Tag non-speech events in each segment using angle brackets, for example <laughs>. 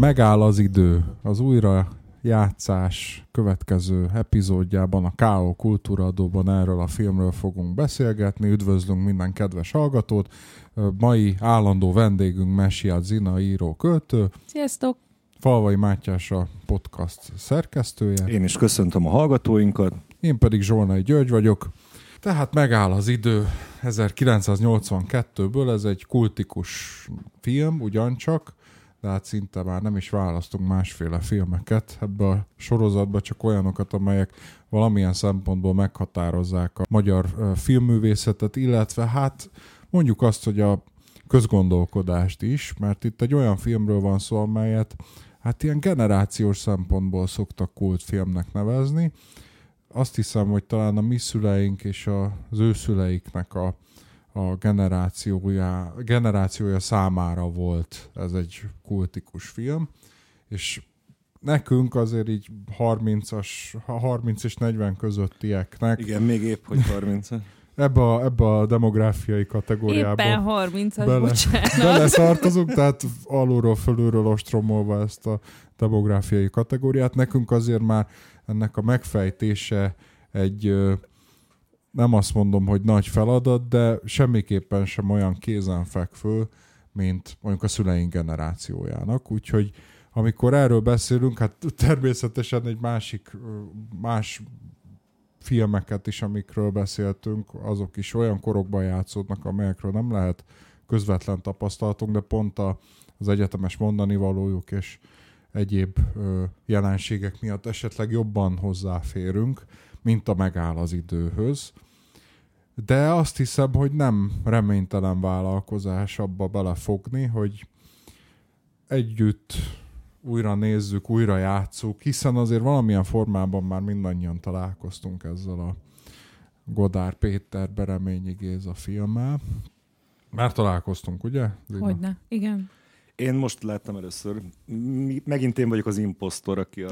Megáll az idő. Az újra játszás következő epizódjában a K.O. Kultúraadóban erről a filmről fogunk beszélgetni. Üdvözlünk minden kedves hallgatót. Mai állandó vendégünk Messiát Zina, író, költő. Sziasztok! Falvai Mátyás a podcast szerkesztője. Én is köszöntöm a hallgatóinkat. Én pedig Zsolnai György vagyok. Tehát megáll az idő 1982-ből, ez egy kultikus film ugyancsak, de hát szinte már nem is választunk másféle filmeket ebbe a sorozatba, csak olyanokat, amelyek valamilyen szempontból meghatározzák a magyar filmművészetet, illetve hát mondjuk azt, hogy a közgondolkodást is, mert itt egy olyan filmről van szó, amelyet hát ilyen generációs szempontból szoktak kultfilmnek nevezni. Azt hiszem, hogy talán a mi szüleink és az ő szüleiknek a a generációja, generációja számára volt ez egy kultikus film, és nekünk azért így 30-as, 30 és 40 közöttieknek. Igen, még épp, hogy 30 Ebbe a, ebbe a demográfiai kategóriába. Éppen 30-as, bele, bocsánat. Beleszartozunk, tehát alulról, fölülről ostromolva ezt a demográfiai kategóriát. Nekünk azért már ennek a megfejtése egy nem azt mondom, hogy nagy feladat, de semmiképpen sem olyan kézenfekvő, mint mondjuk a szüleink generációjának. Úgyhogy amikor erről beszélünk, hát természetesen egy másik, más filmeket is, amikről beszéltünk, azok is olyan korokban játszódnak, amelyekről nem lehet közvetlen tapasztalatunk, de pont a, az egyetemes mondani valójuk és egyéb ö, jelenségek miatt esetleg jobban hozzáférünk mint a megáll az időhöz. De azt hiszem, hogy nem reménytelen vállalkozás abba belefogni, hogy együtt újra nézzük, újra játszuk, hiszen azért valamilyen formában már mindannyian találkoztunk ezzel a Godár Péter Bereményi Géza filmmel. Már találkoztunk, ugye? Zina? Hogyne, igen. Én most láttam először. Megint én vagyok az imposztor, aki a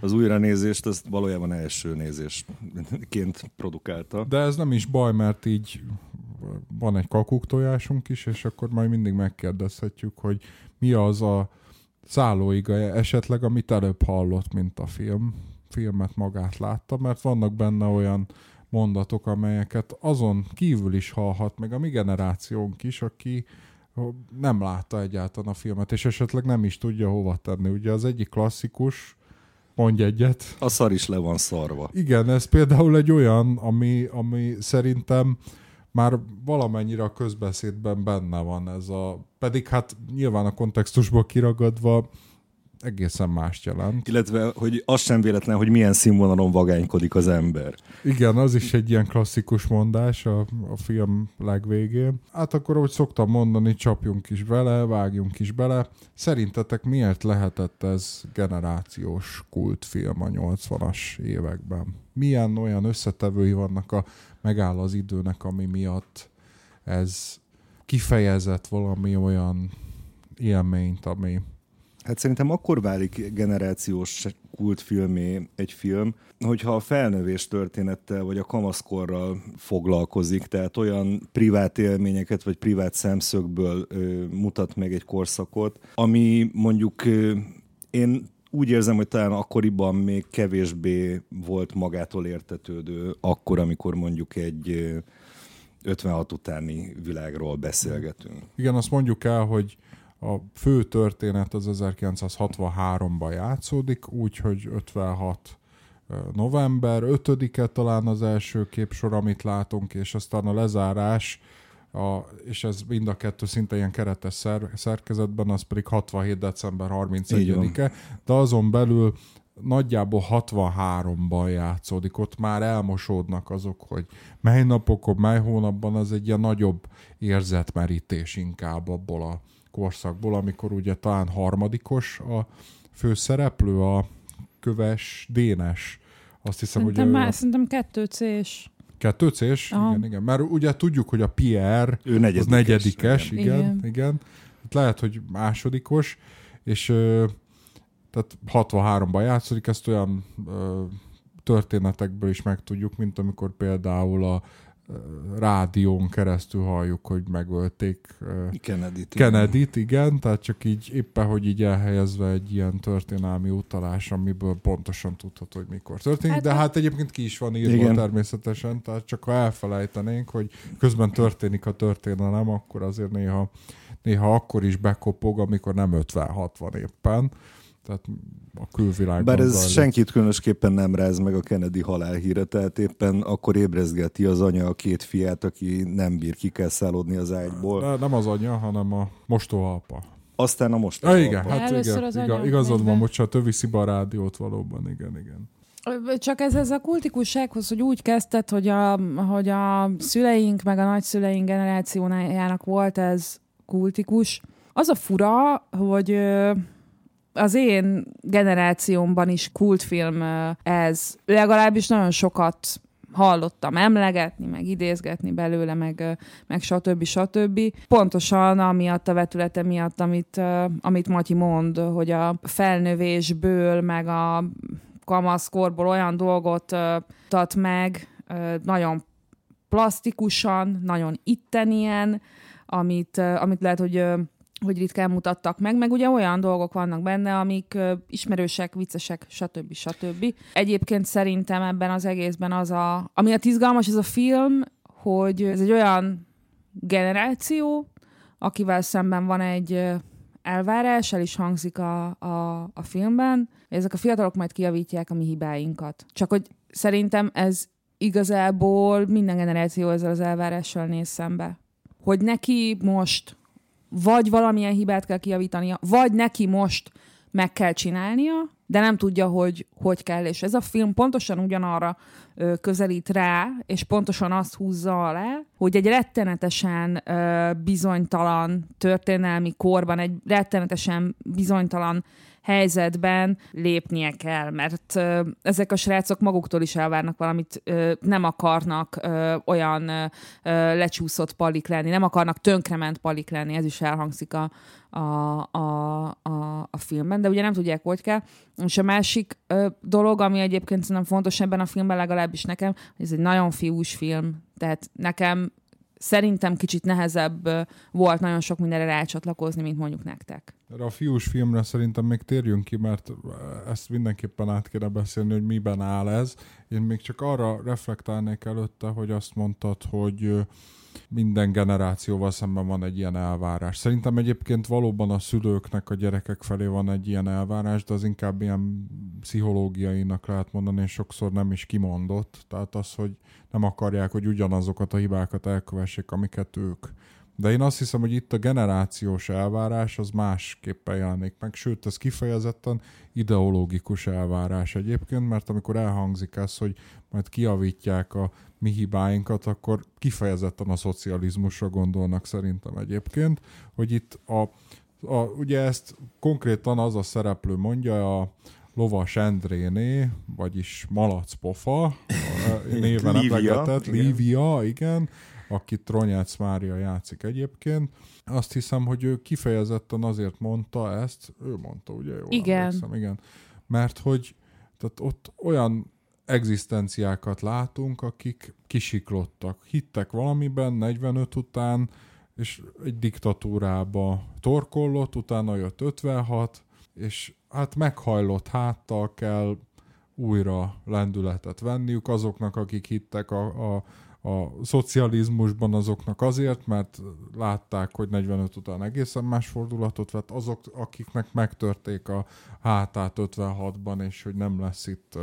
az újranézést, ezt valójában első nézésként produkálta. De ez nem is baj, mert így van egy kakuk tojásunk is, és akkor majd mindig megkérdezhetjük, hogy mi az a szállóiga esetleg, amit előbb hallott, mint a film, filmet magát látta, mert vannak benne olyan mondatok, amelyeket azon kívül is hallhat, meg a mi generációnk is, aki nem látta egyáltalán a filmet, és esetleg nem is tudja hova tenni. Ugye az egyik klasszikus Mondj egyet. A szar is le van szarva. Igen, ez például egy olyan, ami, ami szerintem már valamennyire a közbeszédben benne van ez a... Pedig hát nyilván a kontextusból kiragadva egészen mást jelent. Illetve, hogy az sem véletlen, hogy milyen színvonalon vagánykodik az ember. Igen, az is egy ilyen klasszikus mondás a, a film legvégén. Hát akkor, ahogy szoktam mondani, csapjunk is bele, vágjunk is bele. Szerintetek miért lehetett ez generációs kultfilm a 80-as években? Milyen olyan összetevői vannak a megáll az időnek, ami miatt ez kifejezett valami olyan élményt, ami Hát szerintem akkor válik generációs kultfilmé egy film, hogyha a felnövés történettel vagy a kamaszkorral foglalkozik, tehát olyan privát élményeket vagy privát szemszögből ö, mutat meg egy korszakot, ami mondjuk ö, én úgy érzem, hogy talán akkoriban még kevésbé volt magától értetődő, akkor, amikor mondjuk egy 56 utáni világról beszélgetünk. Igen, azt mondjuk el, hogy a fő történet az 1963-ban játszódik, úgyhogy 56 november 5-e talán az első képsor, amit látunk, és aztán a lezárás, a, és ez mind a kettő szinte ilyen keretes szer, szerkezetben, az pedig 67. december 31-e, de azon belül nagyjából 63-ban játszódik, ott már elmosódnak azok, hogy mely napokon, mely hónapban, az egy ilyen nagyobb érzetmerítés inkább abból a korszakból, amikor ugye talán harmadikos a főszereplő, a köves Dénes. Azt hiszem, szerintem hogy... Már, ő... Szerintem kettő C-s? Igen, igen. Mert ugye tudjuk, hogy a Pierre ő negyedikes, az negyedikes, igen, igen. igen. igen. Lehet, hogy másodikos, és tehát 63-ban játszik, ezt olyan történetekből is megtudjuk, mint amikor például a rádión keresztül halljuk, hogy megölték Kennedy-t. Kennedy-t, igen, tehát csak így éppen, hogy így elhelyezve egy ilyen történelmi utalás, amiből pontosan tudható, hogy mikor történik, Hát de hát egyébként ki is van írva Igen. természetesen, tehát csak ha elfelejtenénk, hogy közben történik a történelem, akkor azért néha, néha akkor is bekopog, amikor nem 50-60 éppen, tehát a külvilágban Bár ez zajlik. senkit különösképpen nem ráz meg a Kennedy halálhíre, tehát éppen akkor ébrezgeti az anya a két fiát, aki nem bír ki kell szállodni az ágyból. De nem az anya, hanem a mostohapa. Aztán a most. Ja, igen, hát Először igen, az igaz, igazad van, bocsánat, ő viszi be a rádiót valóban, igen, igen. Csak ez, ez a kultikussághoz, hogy úgy kezdted, hogy a, hogy a szüleink meg a nagyszüleink generációjának volt ez kultikus. Az a fura, hogy ö, az én generációmban is kultfilm ez. Legalábbis nagyon sokat hallottam emlegetni, meg idézgetni belőle, meg, meg stb. stb. Pontosan amiatt a vetülete miatt, amit, amit Matyi mond, hogy a felnövésből, meg a kamaszkorból olyan dolgot tat meg, nagyon plastikusan, nagyon ittenien, amit, amit lehet, hogy hogy ritkán mutattak meg, meg ugye olyan dolgok vannak benne, amik ismerősek, viccesek, stb. stb. Egyébként szerintem ebben az egészben az a, ami a izgalmas ez a film, hogy ez egy olyan generáció, akivel szemben van egy elvárás, el is hangzik a, a, a filmben, ezek a fiatalok majd kijavítják a mi hibáinkat. Csak hogy szerintem ez igazából minden generáció ezzel az elvárással néz szembe. Hogy neki most vagy valamilyen hibát kell kijavítania, vagy neki most meg kell csinálnia, de nem tudja, hogy hogy kell. És ez a film pontosan ugyanarra ö, közelít rá, és pontosan azt húzza alá, hogy egy rettenetesen ö, bizonytalan történelmi korban, egy rettenetesen bizonytalan helyzetben lépnie kell, mert ö, ezek a srácok maguktól is elvárnak valamit, ö, nem akarnak ö, olyan ö, lecsúszott palik lenni, nem akarnak tönkrement palik lenni, ez is elhangzik a, a, a, a, a filmben, de ugye nem tudják, hogy kell. És a másik ö, dolog, ami egyébként szerintem fontos ebben a filmben, legalábbis nekem, hogy ez egy nagyon fiús film, tehát nekem szerintem kicsit nehezebb ö, volt nagyon sok mindenre rácsatlakozni, mint mondjuk nektek. Erre a fiús filmre szerintem még térjünk ki, mert ezt mindenképpen át kéne beszélni, hogy miben áll ez. Én még csak arra reflektálnék előtte, hogy azt mondtad, hogy ö, minden generációval szemben van egy ilyen elvárás. Szerintem egyébként valóban a szülőknek a gyerekek felé van egy ilyen elvárás, de az inkább ilyen pszichológiainak lehet mondani, és sokszor nem is kimondott. Tehát az, hogy nem akarják, hogy ugyanazokat a hibákat elkövessék, amiket ők. De én azt hiszem, hogy itt a generációs elvárás az másképpen jelenik meg, sőt, ez kifejezetten ideológikus elvárás egyébként, mert amikor elhangzik ez, hogy majd kiavítják a mi hibáinkat, akkor kifejezetten a szocializmusra gondolnak szerintem egyébként, hogy itt a, a ugye ezt konkrétan az a szereplő mondja, a Lovas Endréné, vagyis Malac Pofa, <laughs> néven Lívia, emlegetett, igen. Lívia, igen, akit Tronyác Mária játszik egyébként. Azt hiszem, hogy ő kifejezetten azért mondta ezt, ő mondta, ugye? Jól Igen. emlékszem, igen. Mert hogy tehát ott olyan egzisztenciákat látunk, akik kisiklottak. Hittek valamiben 45 után, és egy diktatúrába torkollott, utána jött 56, és hát meghajlott háttal kell újra lendületet venniük azoknak, akik hittek a, a, a szocializmusban azoknak azért, mert látták, hogy 45 után egészen más fordulatot vett, azok, akiknek megtörték a hátát 56-ban, és hogy nem lesz itt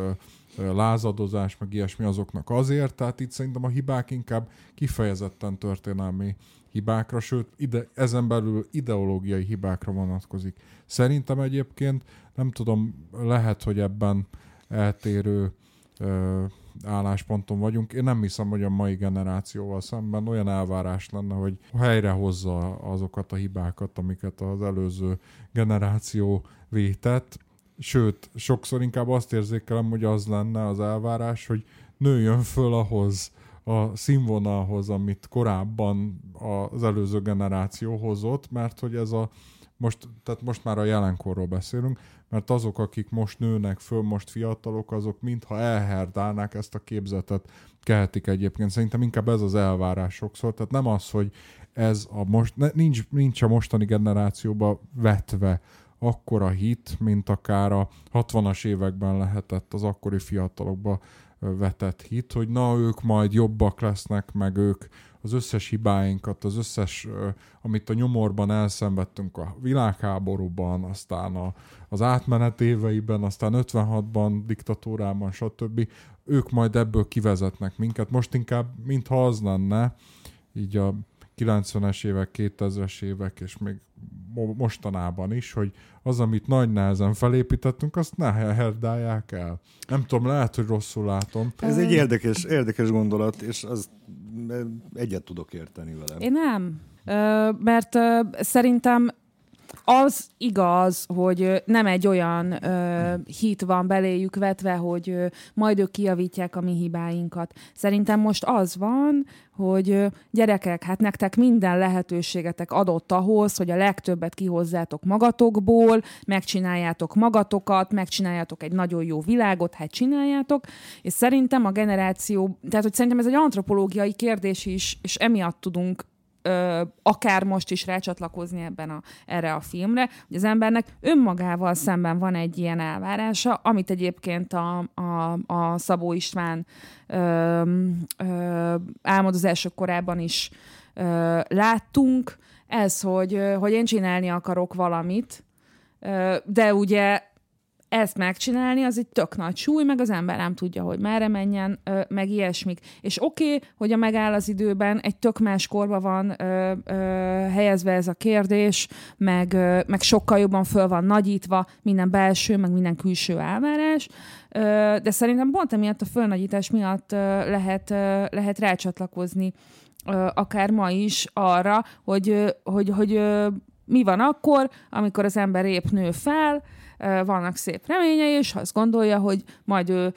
lázadozás, meg ilyesmi azoknak azért, tehát itt szerintem a hibák inkább kifejezetten történelmi hibákra, sőt, ide, ezen belül ideológiai hibákra vonatkozik. Szerintem egyébként, nem tudom, lehet, hogy ebben eltérő ö, állásponton vagyunk. Én nem hiszem, hogy a mai generációval szemben olyan elvárás lenne, hogy helyrehozza azokat a hibákat, amiket az előző generáció vétett. Sőt, sokszor inkább azt érzékelem, hogy az lenne az elvárás, hogy nőjön föl ahhoz a színvonalhoz, amit korábban az előző generáció hozott, mert hogy ez a most, tehát most már a jelenkorról beszélünk, mert azok, akik most nőnek föl, most fiatalok, azok mintha elherdálnák ezt a képzetet, keltik egyébként. Szerintem inkább ez az elvárás sokszor. Tehát nem az, hogy ez a most, nincs, nincs a mostani generációba vetve akkora hit, mint akár a 60-as években lehetett az akkori fiatalokba vetett hit, hogy na ők majd jobbak lesznek, meg ők az összes hibáinkat, az összes, amit a nyomorban elszenvedtünk a világháborúban, aztán a, az átmenet éveiben, aztán 56-ban, diktatúrában, stb. Ők majd ebből kivezetnek minket. Most inkább, mintha az lenne, így a 90-es évek, 2000-es évek, és még mostanában is, hogy az, amit nagy nehezen felépítettünk, azt ne herdálják el. Nem tudom, lehet, hogy rosszul látom. Ez egy érdekes, érdekes gondolat, és az egyet tudok érteni vele. Én nem. Mert szerintem az igaz, hogy nem egy olyan ö, hit van beléjük vetve, hogy ö, majd ők kijavítják a mi hibáinkat. Szerintem most az van, hogy gyerekek, hát nektek minden lehetőségetek adott ahhoz, hogy a legtöbbet kihozzátok magatokból, megcsináljátok magatokat, megcsináljátok egy nagyon jó világot, hát csináljátok, és szerintem a generáció, tehát hogy szerintem ez egy antropológiai kérdés is, és emiatt tudunk akár most is rácsatlakozni ebben a, erre a filmre, hogy az embernek önmagával szemben van egy ilyen elvárása, amit egyébként a, a, a Szabó István ö, ö, álmodozások korában is ö, láttunk, ez, hogy, hogy én csinálni akarok valamit, de ugye ezt megcsinálni, az egy tök nagy súly, meg az ember nem tudja, hogy merre menjen, meg ilyesmik. És oké, okay, hogy a megáll az időben, egy tök más korba van ö, ö, helyezve ez a kérdés, meg, ö, meg sokkal jobban föl van nagyítva minden belső, meg minden külső elvárás, ö, de szerintem pont emiatt a fölnagyítás miatt ö, lehet, ö, lehet rácsatlakozni ö, akár ma is arra, hogy, ö, hogy, hogy ö, mi van akkor, amikor az ember épp nő fel, vannak szép reményei, és azt gondolja, hogy majd ő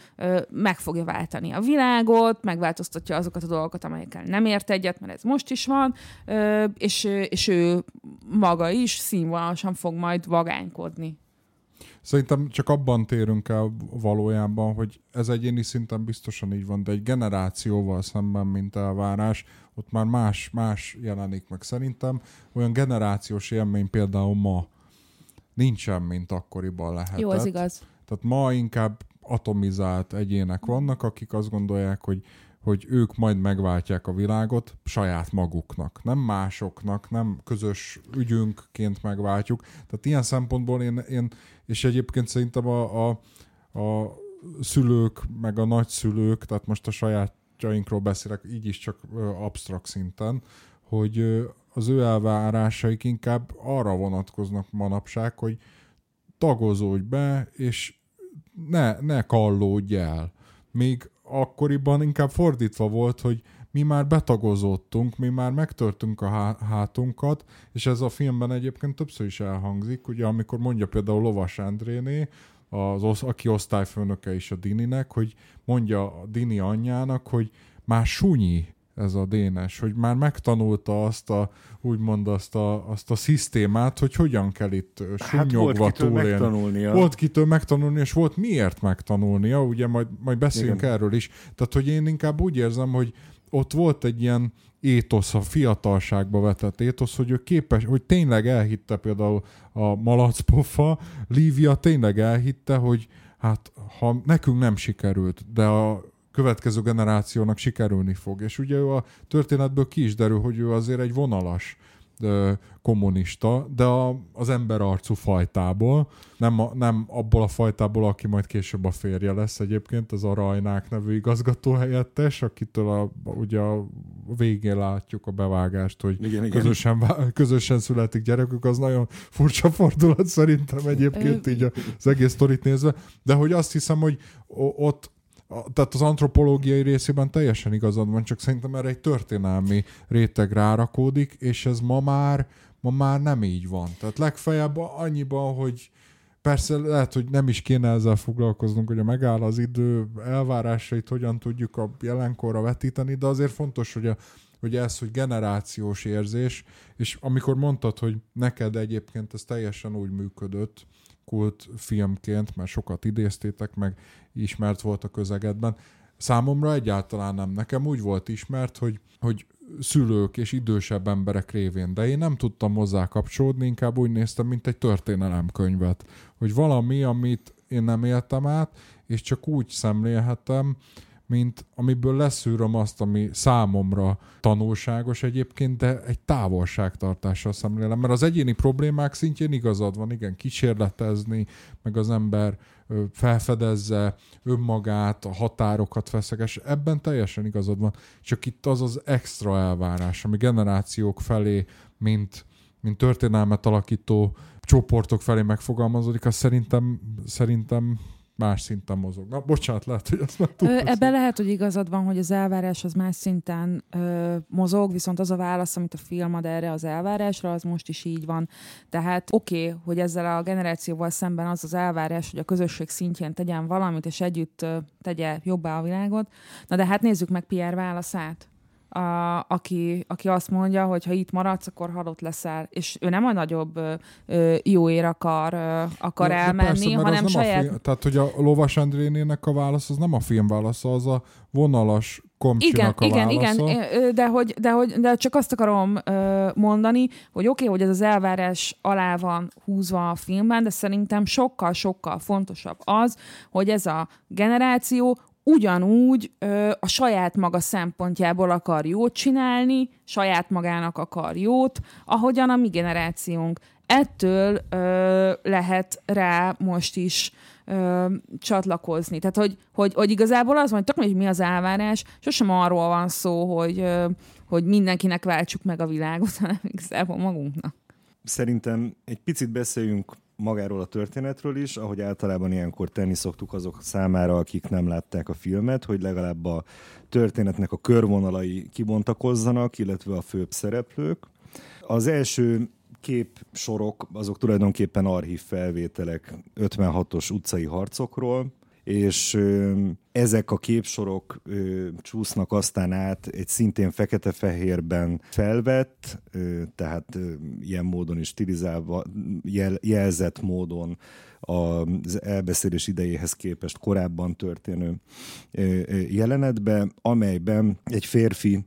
meg fogja váltani a világot, megváltoztatja azokat a dolgokat, amelyekkel nem ért egyet, mert ez most is van, és, és ő maga is színvonalasan fog majd vagánykodni. Szerintem csak abban térünk el valójában, hogy ez egyéni szinten biztosan így van, de egy generációval szemben, mint elvárás, ott már más, más jelenik meg. Szerintem olyan generációs élmény például ma, nincsen, mint akkoriban lehetett. Jó, az igaz. Tehát ma inkább atomizált egyének vannak, akik azt gondolják, hogy hogy ők majd megváltják a világot saját maguknak, nem másoknak, nem közös ügyünkként megváltjuk. Tehát ilyen szempontból én, én és egyébként szerintem a, a, a szülők, meg a nagyszülők, tehát most a sajátjainkról beszélek, így is csak absztrakt szinten, hogy az ő elvárásaik inkább arra vonatkoznak manapság, hogy tagozódj be, és ne, ne kallódj el. Még akkoriban inkább fordítva volt, hogy mi már betagozódtunk, mi már megtörtünk a hátunkat, és ez a filmben egyébként többször is elhangzik, ugye amikor mondja például Lovas Andréné, az, aki osztályfőnöke is a Dininek, hogy mondja a Dini anyjának, hogy már sunyi ez a Dénes, hogy már megtanulta azt a, úgymond azt a, azt a szisztémát, hogy hogyan kell itt sunnyogva hát túlélni. Megtanulnia. Volt kitől megtanulni, és volt miért megtanulnia, ugye majd, majd beszéljünk Igen. erről is. Tehát, hogy én inkább úgy érzem, hogy ott volt egy ilyen étosz, a fiatalságba vetett étosz, hogy ő képes, hogy tényleg elhitte például a malacpofa, Lívia tényleg elhitte, hogy hát ha nekünk nem sikerült, de a következő generációnak sikerülni fog. És ugye ő a történetből ki is derül, hogy ő azért egy vonalas kommunista, de a, az arcú fajtából, nem, a, nem abból a fajtából, aki majd később a férje lesz egyébként, az a Rajnák nevű igazgató helyettes, akitől a, ugye a végén látjuk a bevágást, hogy igen, közösen, igen. közösen születik gyerekük, az nagyon furcsa fordulat szerintem egyébként így az egész sztorit nézve, de hogy azt hiszem, hogy ott tehát az antropológiai részében teljesen igazad van, csak szerintem erre egy történelmi réteg rárakódik, és ez ma már, ma már nem így van. Tehát legfeljebb annyiban, hogy persze lehet, hogy nem is kéne ezzel foglalkoznunk, hogy a megáll az idő elvárásait hogyan tudjuk a jelenkorra vetíteni, de azért fontos, hogy a hogy ez, hogy generációs érzés, és amikor mondtad, hogy neked egyébként ez teljesen úgy működött, kult filmként, mert sokat idéztétek, meg ismert volt a közegedben. Számomra egyáltalán nem. Nekem úgy volt ismert, hogy, hogy szülők és idősebb emberek révén, de én nem tudtam hozzá kapcsolódni, inkább úgy néztem, mint egy történelemkönyvet, hogy valami, amit én nem éltem át, és csak úgy szemlélhetem, mint amiből leszűröm azt, ami számomra tanulságos egyébként, de egy távolságtartással szemlélem. Mert az egyéni problémák szintjén igazad van, igen, kísérletezni, meg az ember felfedezze önmagát, a határokat feszeges, ebben teljesen igazad van. Csak itt az az extra elvárás, ami generációk felé, mint, mint történelmet alakító csoportok felé megfogalmazódik, az szerintem, szerintem más szinten mozog. Na, bocsánat, lehet, hogy azt már Ebben lehet, hogy igazad van, hogy az elvárás az más szinten ö, mozog, viszont az a válasz, amit a film ad erre az elvárásra, az most is így van. Tehát oké, okay, hogy ezzel a generációval szemben az az elvárás, hogy a közösség szintjén tegyen valamit, és együtt ö, tegye jobbá a világot. Na de hát nézzük meg Pierre válaszát a, aki, aki azt mondja, hogy ha itt maradsz, akkor halott leszel. És ő nem a nagyobb ö, jóér akar, ö, akar ja, elmenni, persze, hanem saját... Film, tehát, hogy a Lovas Andrénének a válasz, az nem a film válasza, az a vonalas igen, a igen, válasza. Igen, de, hogy, de, hogy, de csak azt akarom ö, mondani, hogy oké, okay, hogy ez az elvárás alá van húzva a filmben, de szerintem sokkal-sokkal fontosabb az, hogy ez a generáció ugyanúgy ö, a saját maga szempontjából akar jót csinálni, saját magának akar jót, ahogyan a mi generációnk. Ettől ö, lehet rá most is ö, csatlakozni. Tehát, hogy, hogy, hogy igazából az van, hogy mi az elvárás, sosem arról van szó, hogy, ö, hogy mindenkinek váltsuk meg a világot, hanem igazából magunknak. Szerintem egy picit beszéljünk magáról a történetről is, ahogy általában ilyenkor tenni szoktuk azok számára, akik nem látták a filmet, hogy legalább a történetnek a körvonalai kibontakozzanak, illetve a főbb szereplők. Az első kép sorok, azok tulajdonképpen archív felvételek 56-os utcai harcokról, és ezek a képsorok csúsznak aztán át egy szintén fekete-fehérben felvett, tehát ilyen módon is stilizálva, jelzett módon az elbeszélés idejéhez képest korábban történő jelenetbe, amelyben egy férfi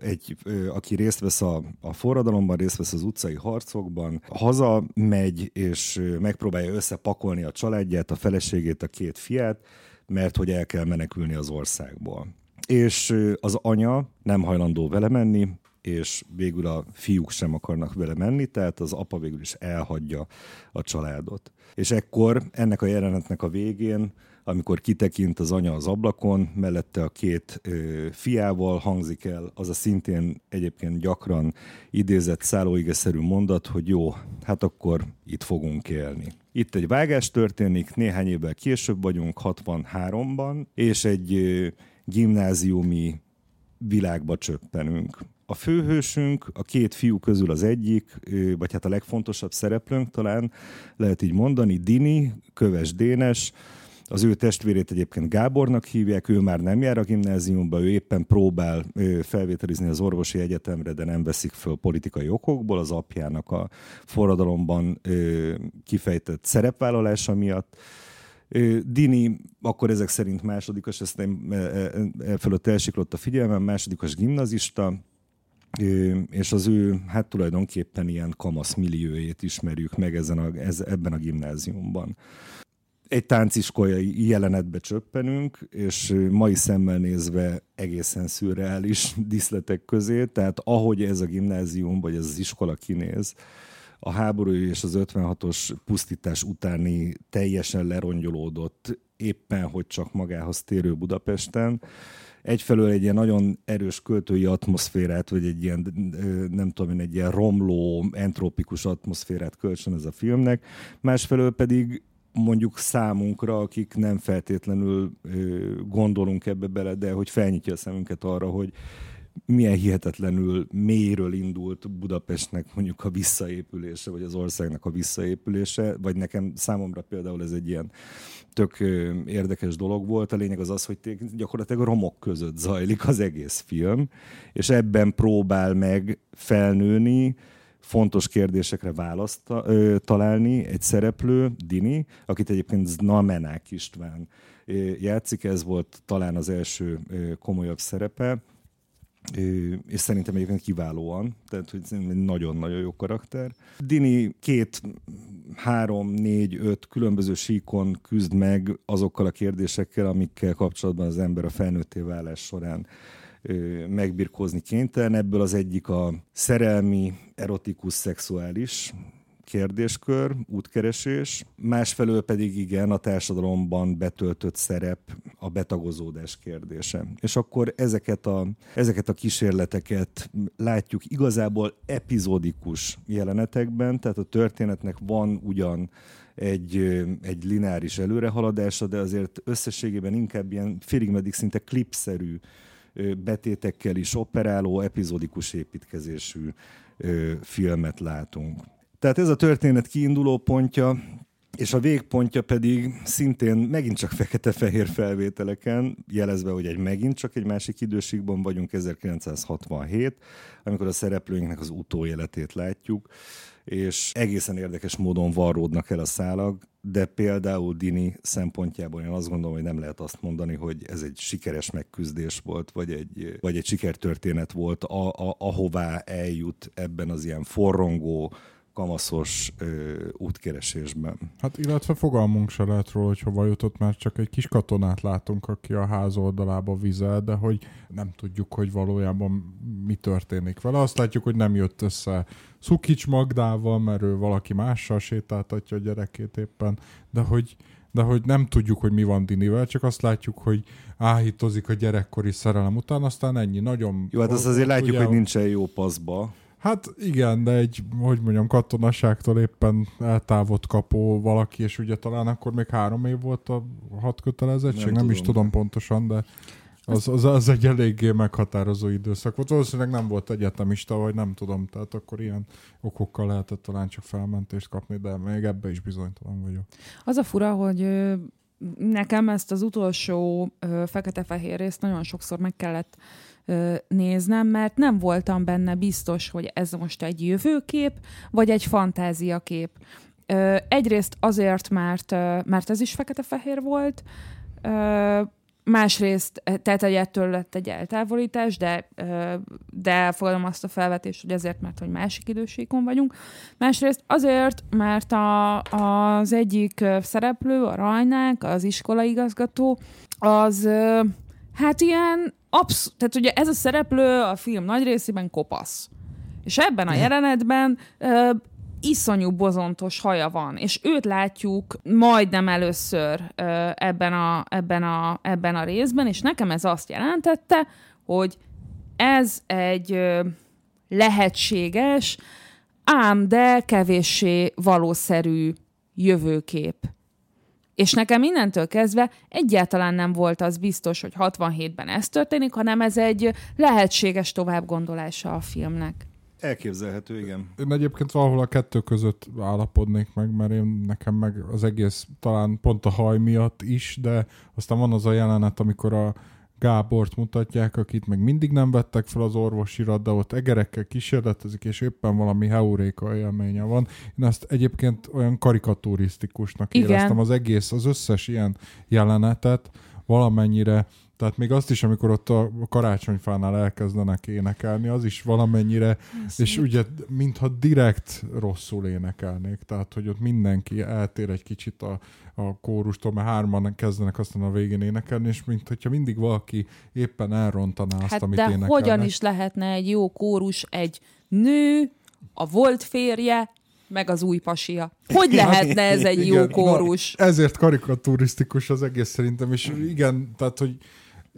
egy, aki részt vesz a, a forradalomban, részt vesz az utcai harcokban, haza megy és megpróbálja összepakolni a családját, a feleségét, a két fiát, mert hogy el kell menekülni az országból. És az anya nem hajlandó vele menni, és végül a fiúk sem akarnak vele menni, tehát az apa végül is elhagyja a családot. És ekkor ennek a jelenetnek a végén amikor kitekint az anya az ablakon, mellette a két ö, fiával hangzik el az a szintén egyébként gyakran idézett szállóigeszerű mondat, hogy jó, hát akkor itt fogunk élni. Itt egy vágás történik, néhány évvel később vagyunk, 63-ban, és egy ö, gimnáziumi világba csöppenünk. A főhősünk, a két fiú közül az egyik, vagy hát a legfontosabb szereplőnk talán, lehet így mondani, Dini, Köves Dénes, az ő testvérét egyébként Gábornak hívják, ő már nem jár a gimnáziumba, ő éppen próbál felvételizni az orvosi egyetemre, de nem veszik föl politikai okokból, az apjának a forradalomban kifejtett szerepvállalása miatt. Dini akkor ezek szerint másodikos, ezt nem e, fölött elsiklott a figyelmem, másodikos gimnazista, és az ő, hát tulajdonképpen ilyen kamasz milliójét ismerjük meg ezen a, ez, ebben a gimnáziumban egy tánciskolai jelenetbe csöppenünk, és mai szemmel nézve egészen szürreális <laughs> diszletek közé, tehát ahogy ez a gimnázium, vagy ez az iskola kinéz, a háború és az 56-os pusztítás utáni teljesen lerongyolódott, éppen hogy csak magához térő Budapesten, egyfelől egy ilyen nagyon erős költői atmoszférát, vagy egy ilyen, nem tudom én, egy ilyen romló, entropikus atmoszférát kölcsön ez a filmnek, másfelől pedig mondjuk számunkra, akik nem feltétlenül gondolunk ebbe bele, de hogy felnyitja a szemünket arra, hogy milyen hihetetlenül mélyről indult Budapestnek mondjuk a visszaépülése, vagy az országnak a visszaépülése, vagy nekem számomra például ez egy ilyen tök érdekes dolog volt. A lényeg az az, hogy gyakorlatilag romok között zajlik az egész film, és ebben próbál meg felnőni, fontos kérdésekre választ találni egy szereplő, Dini, akit egyébként Znamenák István játszik, ez volt talán az első komolyabb szerepe, és szerintem egyébként kiválóan, tehát hogy nagyon-nagyon jó karakter. Dini két, három, négy, öt különböző síkon küzd meg azokkal a kérdésekkel, amikkel kapcsolatban az ember a felnőtté válás során megbirkózni kénytelen. Ebből az egyik a szerelmi, erotikus, szexuális kérdéskör, útkeresés, másfelől pedig igen, a társadalomban betöltött szerep, a betagozódás kérdése. És akkor ezeket a, ezeket a kísérleteket látjuk igazából epizódikus jelenetekben, tehát a történetnek van ugyan egy, egy lineáris előrehaladása, de azért összességében inkább ilyen félig meddig szinte klipszerű betétekkel is operáló, epizódikus építkezésű filmet látunk. Tehát ez a történet kiinduló pontja, és a végpontja pedig szintén megint csak fekete-fehér felvételeken, jelezve, hogy egy megint csak egy másik időségben vagyunk, 1967, amikor a szereplőinknek az utóéletét látjuk, és egészen érdekes módon varródnak el a szálak, de például Dini szempontjából én azt gondolom, hogy nem lehet azt mondani, hogy ez egy sikeres megküzdés volt, vagy egy, vagy egy sikertörténet volt, a, a, ahová eljut ebben az ilyen forrongó, kamaszos ö, útkeresésben. Hát illetve fogalmunk se lehet róla, hogy hova jutott, mert csak egy kis katonát látunk, aki a ház oldalába vizel, de hogy nem tudjuk, hogy valójában mi történik vele. Azt látjuk, hogy nem jött össze Szukics Magdával, mert ő valaki mással sétáltatja a gyerekét éppen, de hogy de hogy nem tudjuk, hogy mi van Dinivel, csak azt látjuk, hogy áhítozik a gyerekkori szerelem után, aztán ennyi, nagyon... Jó, hát azt azért látjuk, ugye, hogy nincsen jó paszba. Hát igen, de egy, hogy mondjam, katonaságtól éppen eltávot kapó valaki, és ugye talán akkor még három év volt a hat kötelezettség, nem, nem tudom. is tudom pontosan, de az, az, az egy eléggé meghatározó időszak volt. Valószínűleg nem volt egyetemista, vagy nem tudom, tehát akkor ilyen okokkal lehetett talán csak felmentést kapni, de még ebbe is bizonytalan vagyok. Az a fura, hogy nekem ezt az utolsó fekete-fehér részt nagyon sokszor meg kellett néznem, mert nem voltam benne biztos, hogy ez most egy jövőkép, vagy egy fantáziakép. Egyrészt azért, mert, mert ez is fekete-fehér volt, másrészt, tehát egy ettől lett egy eltávolítás, de, de elfogadom azt a felvetést, hogy azért, mert hogy másik idősíkon vagyunk. Másrészt azért, mert a, az egyik szereplő, a Rajnák, az iskolaigazgató, az hát ilyen absz- tehát ugye ez a szereplő a film nagy részében kopasz. És ebben a jelenetben ö, iszonyú bozontos haja van, és őt látjuk majdnem először ö, ebben, a, ebben, a, ebben a részben, és nekem ez azt jelentette, hogy ez egy ö, lehetséges, ám de kevéssé valószerű jövőkép. És nekem innentől kezdve egyáltalán nem volt az biztos, hogy 67-ben ez történik, hanem ez egy lehetséges továbbgondolása a filmnek. Elképzelhető, igen. Én egyébként valahol a kettő között állapodnék meg, mert én nekem meg az egész talán pont a haj miatt is, de aztán van az a jelenet, amikor a Gábort mutatják, akit meg mindig nem vettek fel az orvosira, de ott egerekkel kísérletezik, és éppen valami heuréka élménye van. Én ezt egyébként olyan karikaturisztikusnak Igen. éreztem az egész, az összes ilyen jelenetet valamennyire tehát még azt is, amikor ott a karácsonyfánál elkezdenek énekelni, az is valamennyire, Ez és ugye mintha direkt rosszul énekelnék, tehát hogy ott mindenki eltér egy kicsit a, a kórustól, mert hárman kezdenek aztán a végén énekelni, és mint hogyha mindig valaki éppen elrontaná azt, hát amit de énekelnek. hogyan is lehetne egy jó kórus egy nő, a volt férje, meg az új pasia. Hogy lehetne ez egy igen, jó kórus? Na, ezért karikaturisztikus az egész szerintem, és igen, tehát, hogy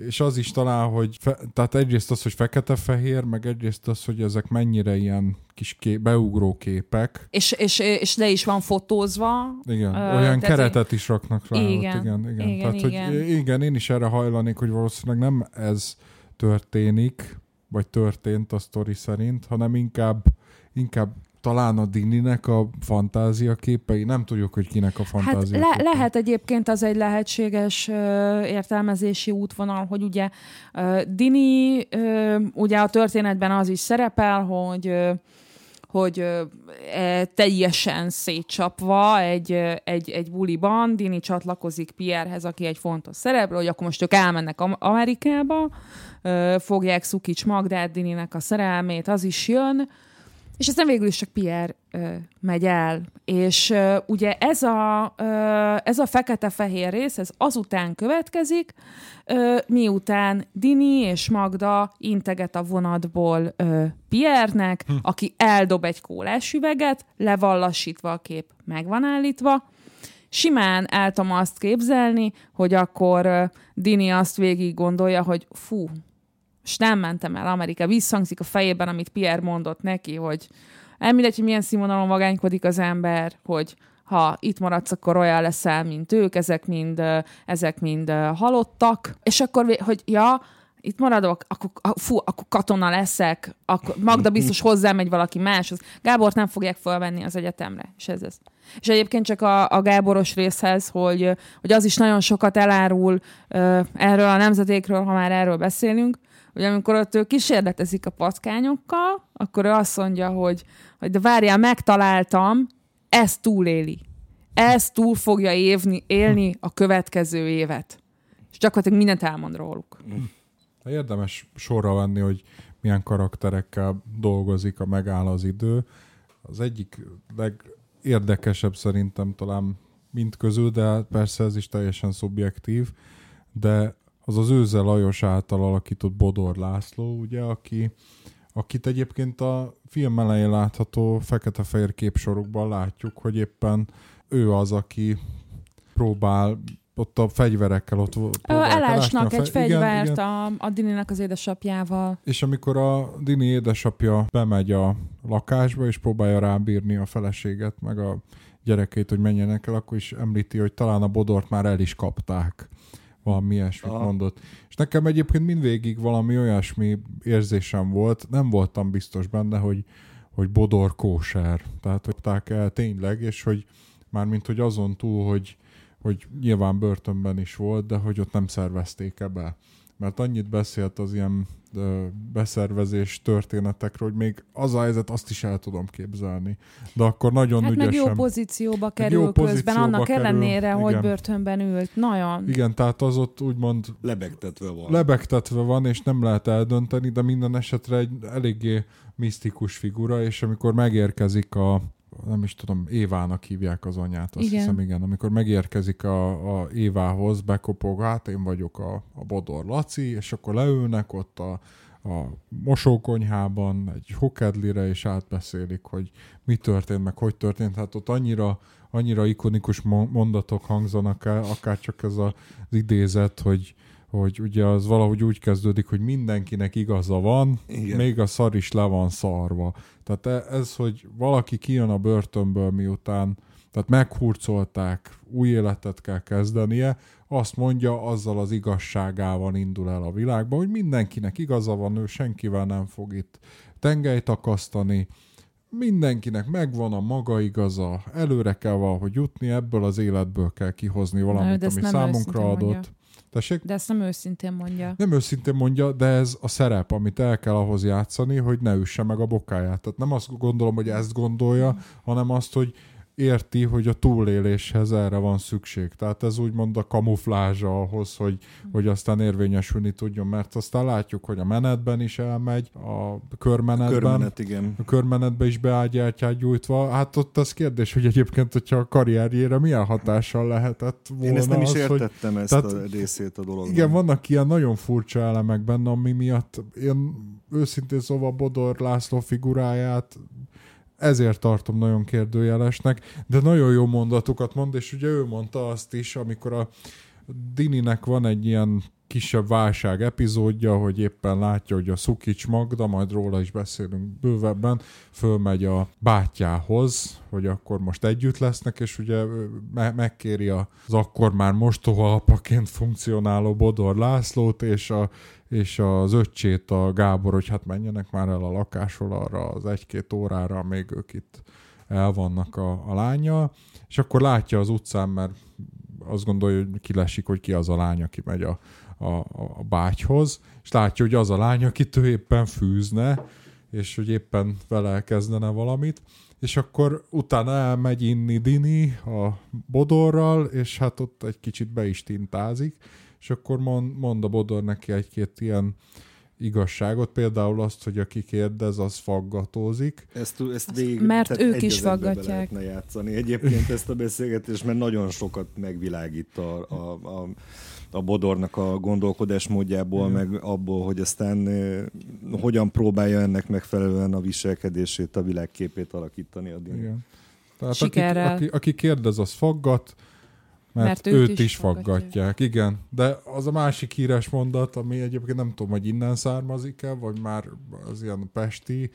és az is talán, hogy fe, tehát egyrészt az, hogy fekete-fehér, meg egyrészt az, hogy ezek mennyire ilyen kis ké, beugró képek. És, és, és le is van fotózva. Igen, uh, olyan keretet is raknak rá. Igen, ott, igen, igen. igen, tehát, igen. Hogy igen, én is erre hajlanék, hogy valószínűleg nem ez történik, vagy történt a sztori szerint, hanem inkább, inkább talán a Dininek a fantázia képei, nem tudjuk, hogy kinek a Hát fantázia le- képei. lehet egyébként az egy lehetséges ö, értelmezési útvonal, hogy ugye ö, Dini, ö, ugye a történetben az is szerepel, hogy ö, hogy ö, e, teljesen szétcsapva egy, ö, egy, egy buliban. Dini csatlakozik Pierrehez, aki egy fontos szereplő, hogy akkor most ők elmennek Am- Amerikába, ö, fogják Szukics Magdát, Dininek a szerelmét, az is jön, és aztán végül is csak Pierre ö, megy el. És ö, ugye ez a, ö, ez a fekete-fehér rész, ez azután következik, ö, miután Dini és Magda integet a vonatból ö, Pierre-nek, hm. aki eldob egy kólás üveget, levallasítva a kép meg van állítva, simán el tudom azt képzelni, hogy akkor Dini azt végig gondolja, hogy fú, és nem mentem el Amerika. Visszhangzik a fejében, amit Pierre mondott neki, hogy elmindegy, hogy milyen színvonalon vagánykodik az ember, hogy ha itt maradsz, akkor olyan leszel, mint ők, ezek mind, ezek mind halottak, és akkor, hogy ja, itt maradok, akkor, fú, akkor katona leszek, akkor Magda biztos hozzámegy valaki máshoz. Gábort nem fogják fölvenni az egyetemre, és ez ez. És egyébként csak a, a Gáboros részhez, hogy, hogy az is nagyon sokat elárul ö, erről a nemzetékről, ha már erről beszélünk, hogy amikor ott ő kísérletezik a patkányokkal, akkor ő azt mondja, hogy, hogy de várjál, megtaláltam, ezt túléli. Ez túl fogja évni, élni a következő évet. És gyakorlatilag mindent elmond róluk. Érdemes sorra venni, hogy milyen karakterekkel dolgozik a megáll az idő. Az egyik legérdekesebb szerintem talán mind közül, de persze ez is teljesen szubjektív, de az az Őze Lajos által alakított Bodor László, ugye, aki, akit egyébként a film elején látható fekete-fehér képsorokban látjuk, hogy éppen ő az, aki próbál ott a fegyverekkel ott próbálják elásnak egy fe- igen, fegyvert igen. a, a Dininek az édesapjával. És amikor a Dini édesapja bemegy a lakásba, és próbálja rábírni a feleséget, meg a gyerekét, hogy menjenek el, akkor is említi, hogy talán a Bodort már el is kapták. Valami ilyesmit Aha. mondott. És nekem egyébként mindvégig valami olyasmi érzésem volt, nem voltam biztos benne, hogy, hogy Bodor kóser. Tehát, kapták el tényleg, és hogy mármint, hogy azon túl, hogy, hogy nyilván börtönben is volt, de hogy ott nem szervezték-e be mert annyit beszélt az ilyen ö, beszervezés történetekről, hogy még az a helyzet, azt is el tudom képzelni. De akkor nagyon Hát meg ügyesen... jó pozícióba jó kerül közben, pozícióba annak kerül, ellenére, hogy igen. börtönben ült. Nagyon. Igen, tehát az ott úgymond Lebegtetve van. lebegtetve van, és nem lehet eldönteni, de minden esetre egy eléggé misztikus figura, és amikor megérkezik a nem is tudom, Évának hívják az anyát, azt Igen. hiszem, igen. Amikor megérkezik a, a Évához, bekopog, hát én vagyok a, a Bodor Laci, és akkor leülnek ott a, a mosókonyhában egy hokedlire, és átbeszélik, hogy mi történt, meg hogy történt. Hát ott annyira, annyira ikonikus mo- mondatok hangzanak el, akár csak ez a, az idézet, hogy, hogy ugye az valahogy úgy kezdődik, hogy mindenkinek igaza van, Igen. még a szar is le van szarva. Tehát e- ez, hogy valaki kijön a börtönből miután, tehát meghurcolták, új életet kell kezdenie, azt mondja, azzal az igazságával indul el a világba, hogy mindenkinek igaza van, ő senkivel nem fog itt tengelyt akasztani, mindenkinek megvan a maga igaza, előre kell valahogy jutni, ebből az életből kell kihozni Na, valamit, ezt ami számunkra adott. mondja. Tessék? De ezt nem őszintén mondja. Nem őszintén mondja, de ez a szerep, amit el kell ahhoz játszani, hogy ne üsse meg a bokáját. Tehát nem azt gondolom, hogy ezt gondolja, hanem azt, hogy érti, hogy a túléléshez erre van szükség. Tehát ez úgymond a kamuflázsa ahhoz, hogy, hogy aztán érvényesülni tudjon, mert aztán látjuk, hogy a menetben is elmegy, a körmenetben, Körmenet, igen. a körmenetbe is beágyáltják gyújtva. Hát ott az kérdés, hogy egyébként, hogyha a karrierjére milyen hatással lehetett volna Én ezt nem is az, hogy értettem ezt tehát- a részét a dolognak. igen, vannak ilyen nagyon furcsa elemek benne, ami miatt én őszintén szóval Bodor László figuráját ezért tartom nagyon kérdőjelesnek, de nagyon jó mondatokat mond, és ugye ő mondta azt is, amikor a Dininek van egy ilyen kisebb válság epizódja, hogy éppen látja, hogy a Szukics Magda, majd róla is beszélünk bővebben, fölmegy a bátyához, hogy akkor most együtt lesznek, és ugye me- megkéri az akkor már mostoha apaként funkcionáló Bodor Lászlót, és, a, és az öccsét a Gábor, hogy hát menjenek már el a lakásról arra az egy-két órára, még ők itt el vannak a, a lánya, és akkor látja az utcán, mert azt gondolja, hogy kilesik, hogy ki az a lány, aki megy a, a, a bátyhoz, és látja, hogy az a lány, akit ő éppen fűzne, és hogy éppen vele kezdene valamit, és akkor utána elmegy inni Dini a bodorral, és hát ott egy kicsit be is tintázik, és akkor mond, mond a bodor neki egy-két ilyen igazságot, például azt, hogy aki kérdez, az faggatózik. Ezt, ezt végig, mert ők is faggatják. játszani egyébként ezt a beszélgetést, mert nagyon sokat megvilágít a, a, a a Bodornak a gondolkodásmódjából, Igen. meg abból, hogy aztán hogyan próbálja ennek megfelelően a viselkedését, a világképét alakítani a Igen. Tehát aki, aki, aki kérdez, az faggat, mert, mert őt, őt is, is faggatják. Igen, de az a másik híres mondat, ami egyébként nem tudom, hogy innen származik-e, vagy már az ilyen pesti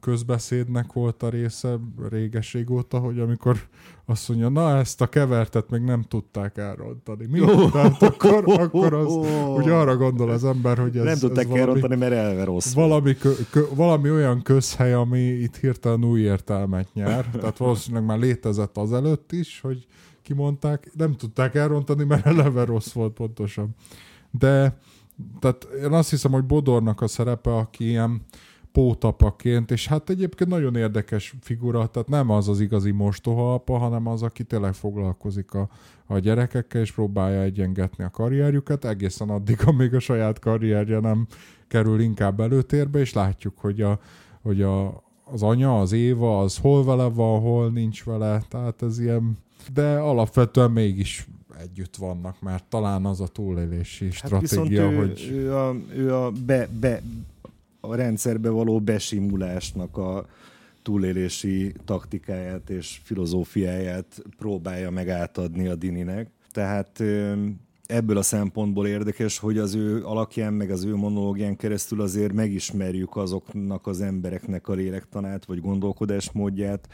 közbeszédnek volt a része réges óta, hogy amikor azt mondja, na ezt a kevertet még nem tudták elrontani. Mi? Oh, Tehát akkor, akkor az, ugye arra gondol az ember, hogy ez Nem tudták ez valami, elrontani, mert elve rossz valami, kö, kö, valami olyan közhely, ami itt hirtelen új értelmet nyer. Tehát valószínűleg már létezett az előtt is, hogy kimondták, nem tudták elrontani, mert eleve rossz volt pontosan. De tehát én azt hiszem, hogy Bodornak a szerepe, aki ilyen pótapaként, és hát egyébként nagyon érdekes figura, tehát nem az az igazi mostoha apa, hanem az, aki tényleg foglalkozik a, a gyerekekkel, és próbálja egyengetni a karrierjüket, egészen addig, amíg a saját karrierje nem kerül inkább előtérbe, és látjuk, hogy, a, hogy a, az anya, az Éva, az hol vele van, hol nincs vele, tehát ez ilyen, de alapvetően mégis együtt vannak, mert talán az a túlélési hát stratégia, ő, hogy... Ő a, ő a be, be, a rendszerbe való besimulásnak a túlélési taktikáját és filozófiáját próbálja meg átadni a Dininek. Tehát ebből a szempontból érdekes, hogy az ő alakján, meg az ő monológián keresztül azért megismerjük azoknak az embereknek a lélektanát, vagy gondolkodásmódját,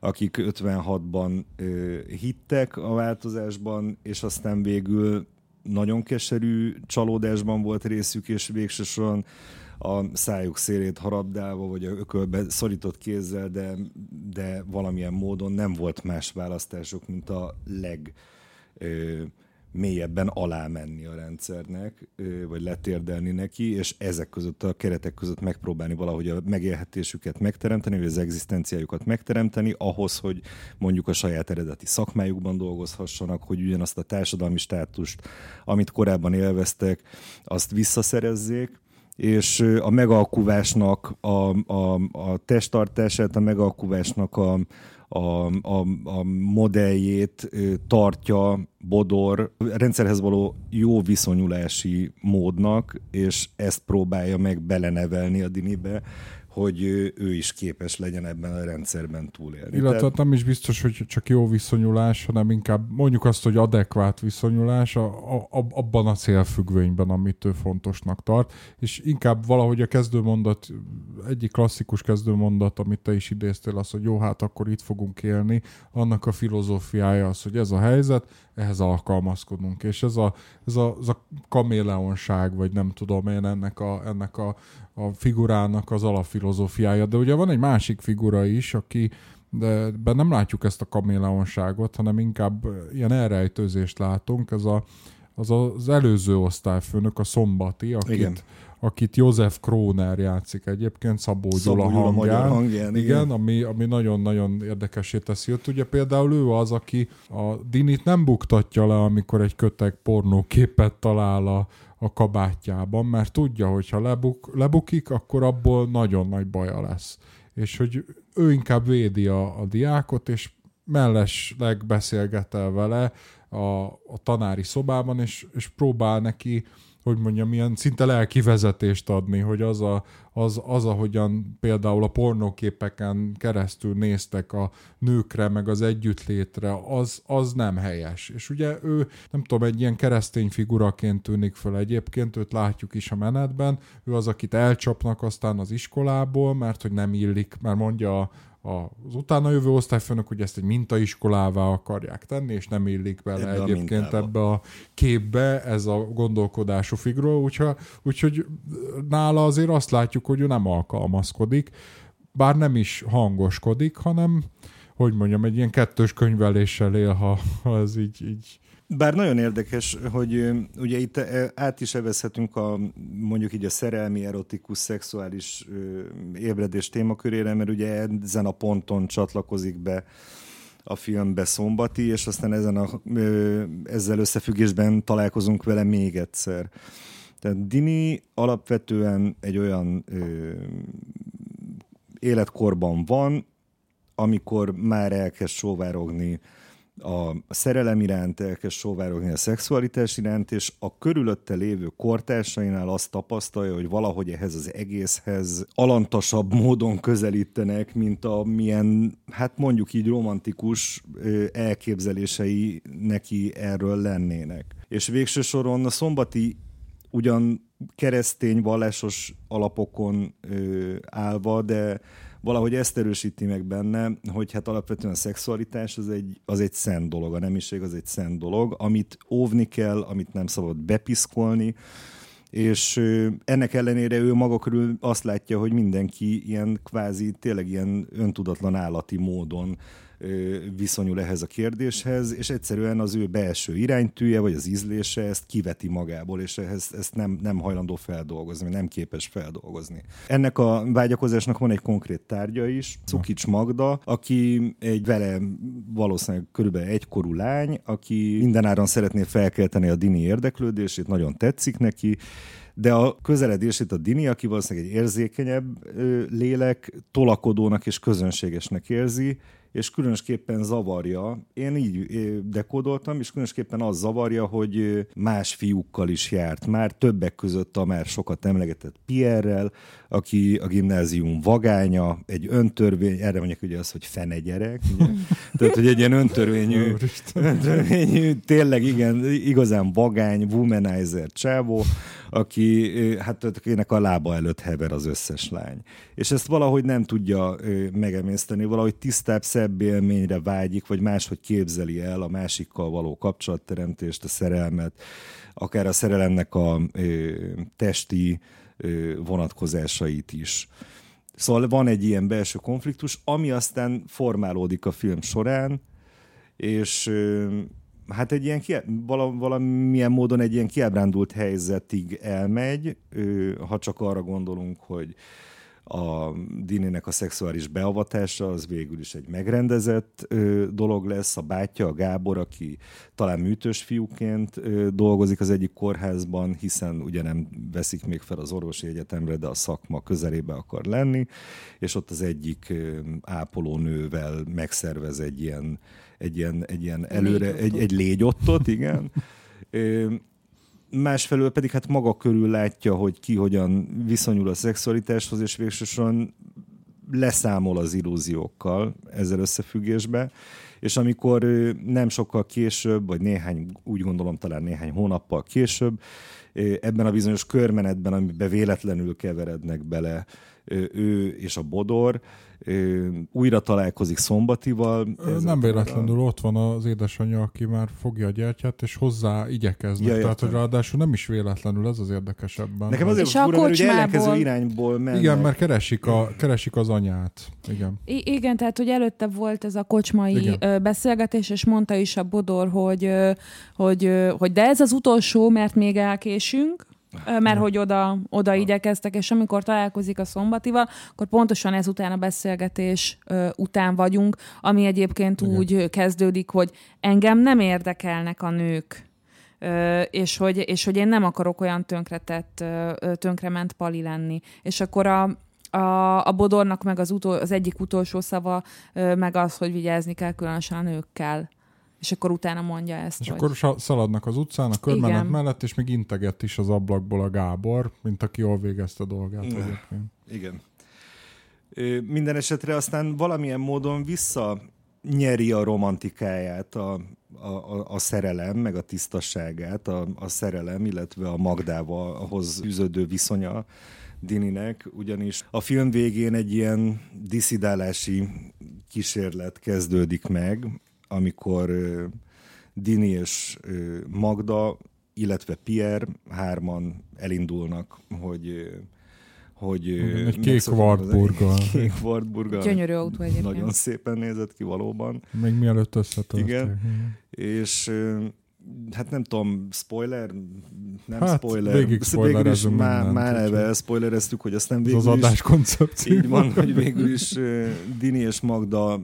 akik 56-ban ö, hittek a változásban, és aztán végül nagyon keserű csalódásban volt részük, és végsősorban a szájuk szélét harabdálva, vagy a ökölbe szorított kézzel, de, de valamilyen módon nem volt más választások, mint a leg ö, mélyebben alá menni a rendszernek, vagy letérdelni neki, és ezek között a keretek között megpróbálni valahogy a megélhetésüket megteremteni, vagy az egzisztenciájukat megteremteni, ahhoz, hogy mondjuk a saját eredeti szakmájukban dolgozhassanak, hogy ugyanazt a társadalmi státust, amit korábban élveztek, azt visszaszerezzék, és a megalkuvásnak a, a, a testtartását, a megalkuvásnak a, a, a, a modelljét tartja Bodor rendszerhez való jó viszonyulási módnak, és ezt próbálja meg belenevelni a Dinibe, hogy ő is képes legyen ebben a rendszerben túlélni. Illetve Tehát... nem is biztos, hogy csak jó viszonyulás, hanem inkább mondjuk azt, hogy adekvát viszonyulás a, a, abban a célfüggvényben, amit ő fontosnak tart, és inkább valahogy a kezdőmondat, egyik klasszikus kezdőmondat, amit te is idéztél, az, hogy jó, hát akkor itt fogunk élni, annak a filozófiája az, hogy ez a helyzet, ehhez alkalmazkodunk, és ez a, ez a, ez a kaméleonság, vagy nem tudom én, ennek a, ennek a, a figurának az alapfilozófiája. De ugye van egy másik figura is, aki de ben nem látjuk ezt a kaméleonságot, hanem inkább ilyen elrejtőzést látunk. Ez a, az az előző osztályfőnök, a Szombati, akit, Igen akit József Króner játszik egyébként, Szabó, Gyula hangján. hangján igen, igen ami, ami nagyon-nagyon érdekesé teszi őt. Ugye például ő az, aki a Dinit nem buktatja le, amikor egy köteg pornóképet talál a, a kabátjában, mert tudja, hogy ha lebuk, lebukik, akkor abból nagyon nagy baja lesz. És hogy ő inkább védi a, a diákot, és mellesleg beszélget el vele a, a tanári szobában, és, és próbál neki hogy mondjam, ilyen szinte lelki vezetést adni, hogy az a, az, az, ahogyan például a pornóképeken keresztül néztek a nőkre, meg az együttlétre, az, az nem helyes. És ugye ő, nem tudom, egy ilyen keresztény figuraként tűnik föl egyébként, őt látjuk is a menetben, ő az, akit elcsapnak aztán az iskolából, mert hogy nem illik, mert mondja a, az utána jövő osztályfőnök, hogy ezt egy mintaiskolává akarják tenni, és nem illik bele ebbe egyébként a ebbe a képbe ez a gondolkodású figura, úgyhogy, úgyhogy nála azért azt látjuk, hogy ő nem alkalmazkodik, bár nem is hangoskodik, hanem hogy mondjam, egy ilyen kettős könyveléssel él, ha, ha ez így, így bár nagyon érdekes, hogy ugye itt át is evezhetünk a mondjuk így a szerelmi, erotikus, szexuális ébredés témakörére, mert ugye ezen a ponton csatlakozik be a filmbe Szombati, és aztán ezen a, ezzel összefüggésben találkozunk vele még egyszer. Tehát Dini alapvetően egy olyan ö, életkorban van, amikor már elkezd sóvárogni a szerelem iránt, elkezd sóvárogni a szexualitás iránt, és a körülötte lévő kortársainál azt tapasztalja, hogy valahogy ehhez az egészhez alantasabb módon közelítenek, mint a milyen, hát mondjuk így romantikus elképzelései neki erről lennének. És végső soron a szombati ugyan keresztény vallásos alapokon állva, de valahogy ezt erősíti meg benne, hogy hát alapvetően a szexualitás az egy, az egy szent dolog, a nemiség az egy szent dolog, amit óvni kell, amit nem szabad bepiszkolni, és ennek ellenére ő maga körül azt látja, hogy mindenki ilyen kvázi, tényleg ilyen öntudatlan állati módon viszonyul ehhez a kérdéshez, és egyszerűen az ő belső iránytűje, vagy az ízlése ezt kiveti magából, és ehhez, ezt nem, nem hajlandó feldolgozni, nem képes feldolgozni. Ennek a vágyakozásnak van egy konkrét tárgya is, Cukics Magda, aki egy vele valószínűleg körülbelül egykorú lány, aki mindenáron szeretné felkelteni a Dini érdeklődését, nagyon tetszik neki, de a közeledését a Dini, aki valószínűleg egy érzékenyebb lélek, tolakodónak és közönségesnek érzi, és különösképpen zavarja, én így dekódoltam, és különösképpen az zavarja, hogy más fiúkkal is járt. Már, többek között a már sokat emlegetett Pierrel, aki a gimnázium vagánya, egy öntörvény, erre mondjuk ugye az, hogy fene gyerek, ugye? <laughs> tehát hogy egy ilyen öntörvényű, öntörvényű tényleg igen, igazán vagány, womanizer csávó, aki, hát akinek a lába előtt hever az összes lány. És ezt valahogy nem tudja megemészteni, valahogy tisztább, szebb élményre vágyik, vagy máshogy képzeli el a másikkal való kapcsolatteremtést, a szerelmet, akár a szerelemnek a testi vonatkozásait is. Szóval van egy ilyen belső konfliktus, ami aztán formálódik a film során, és hát egy ilyen, vala, valamilyen módon egy ilyen kiábrándult helyzetig elmegy, ha csak arra gondolunk, hogy a Dininek a szexuális beavatása az végül is egy megrendezett ö, dolog lesz. A bátyja, a Gábor, aki talán műtős fiúként ö, dolgozik az egyik kórházban, hiszen ugye nem veszik még fel az orvosi egyetemre, de a szakma közelébe akar lenni, és ott az egyik ö, ápolónővel megszervez egy ilyen, egy ilyen, egy ilyen előre, egy, egy légyottot, igen. <laughs> másfelől pedig hát maga körül látja, hogy ki hogyan viszonyul a szexualitáshoz, és végsősorban leszámol az illúziókkal ezzel összefüggésbe, és amikor nem sokkal később, vagy néhány, úgy gondolom talán néhány hónappal később, ebben a bizonyos körmenetben, amiben véletlenül keverednek bele ő és a Bodor, újra találkozik Szombatival. Nem véletlenül ott van az édesanyja, aki már fogja a gyertyát, és hozzá igyekeznek. Ja, Tehát, hogy ráadásul nem is véletlenül, ez az érdekesebben. Nekem azért és fura, a mert ellenkező irányból mennek. Igen, mert keresik, a, keresik az anyát. Igen. I- igen, tehát, hogy előtte volt ez a kocsmai igen. beszélgetés, és mondta is a Bodor, hogy, hogy, hogy de ez az utolsó, mert még elkésünk, mert hogy oda, oda igyekeztek, és amikor találkozik a szombatival, akkor pontosan ezután a beszélgetés után vagyunk, ami egyébként Igen. úgy kezdődik, hogy engem nem érdekelnek a nők, és hogy, és hogy én nem akarok olyan tönkretett, tönkrement pali lenni. És akkor a, a, a Bodornak meg az, utol, az egyik utolsó szava meg az, hogy vigyázni kell különösen a nőkkel és akkor utána mondja ezt. És hogy... akkor szaladnak az utcán a körmenet Igen. mellett, és még integet is az ablakból a Gábor, mint aki jól végezte dolgát Ne. egyébként. Igen. Ö, Minden esetre aztán valamilyen módon vissza nyeri a romantikáját a, a, a, a szerelem, meg a tisztasságát a, a szerelem, illetve a Magdával ahhoz fűződő viszonya Dininek, ugyanis a film végén egy ilyen diszidálási kísérlet kezdődik meg, amikor Dini és Magda, illetve Pierre hárman elindulnak, hogy hogy egy kék az- egy <laughs> Kék Wartburggal. Gyönyörű autó egyébként. Nagyon szépen nézett ki valóban. Még mielőtt összetörték. Igen. És hát nem tudom, spoiler? Nem Hát, spoiler. végig végül is már, már eleve elspoilereztük, hogy aztán Ez végül az is adás koncepció. így van, hogy végül is Dini és Magda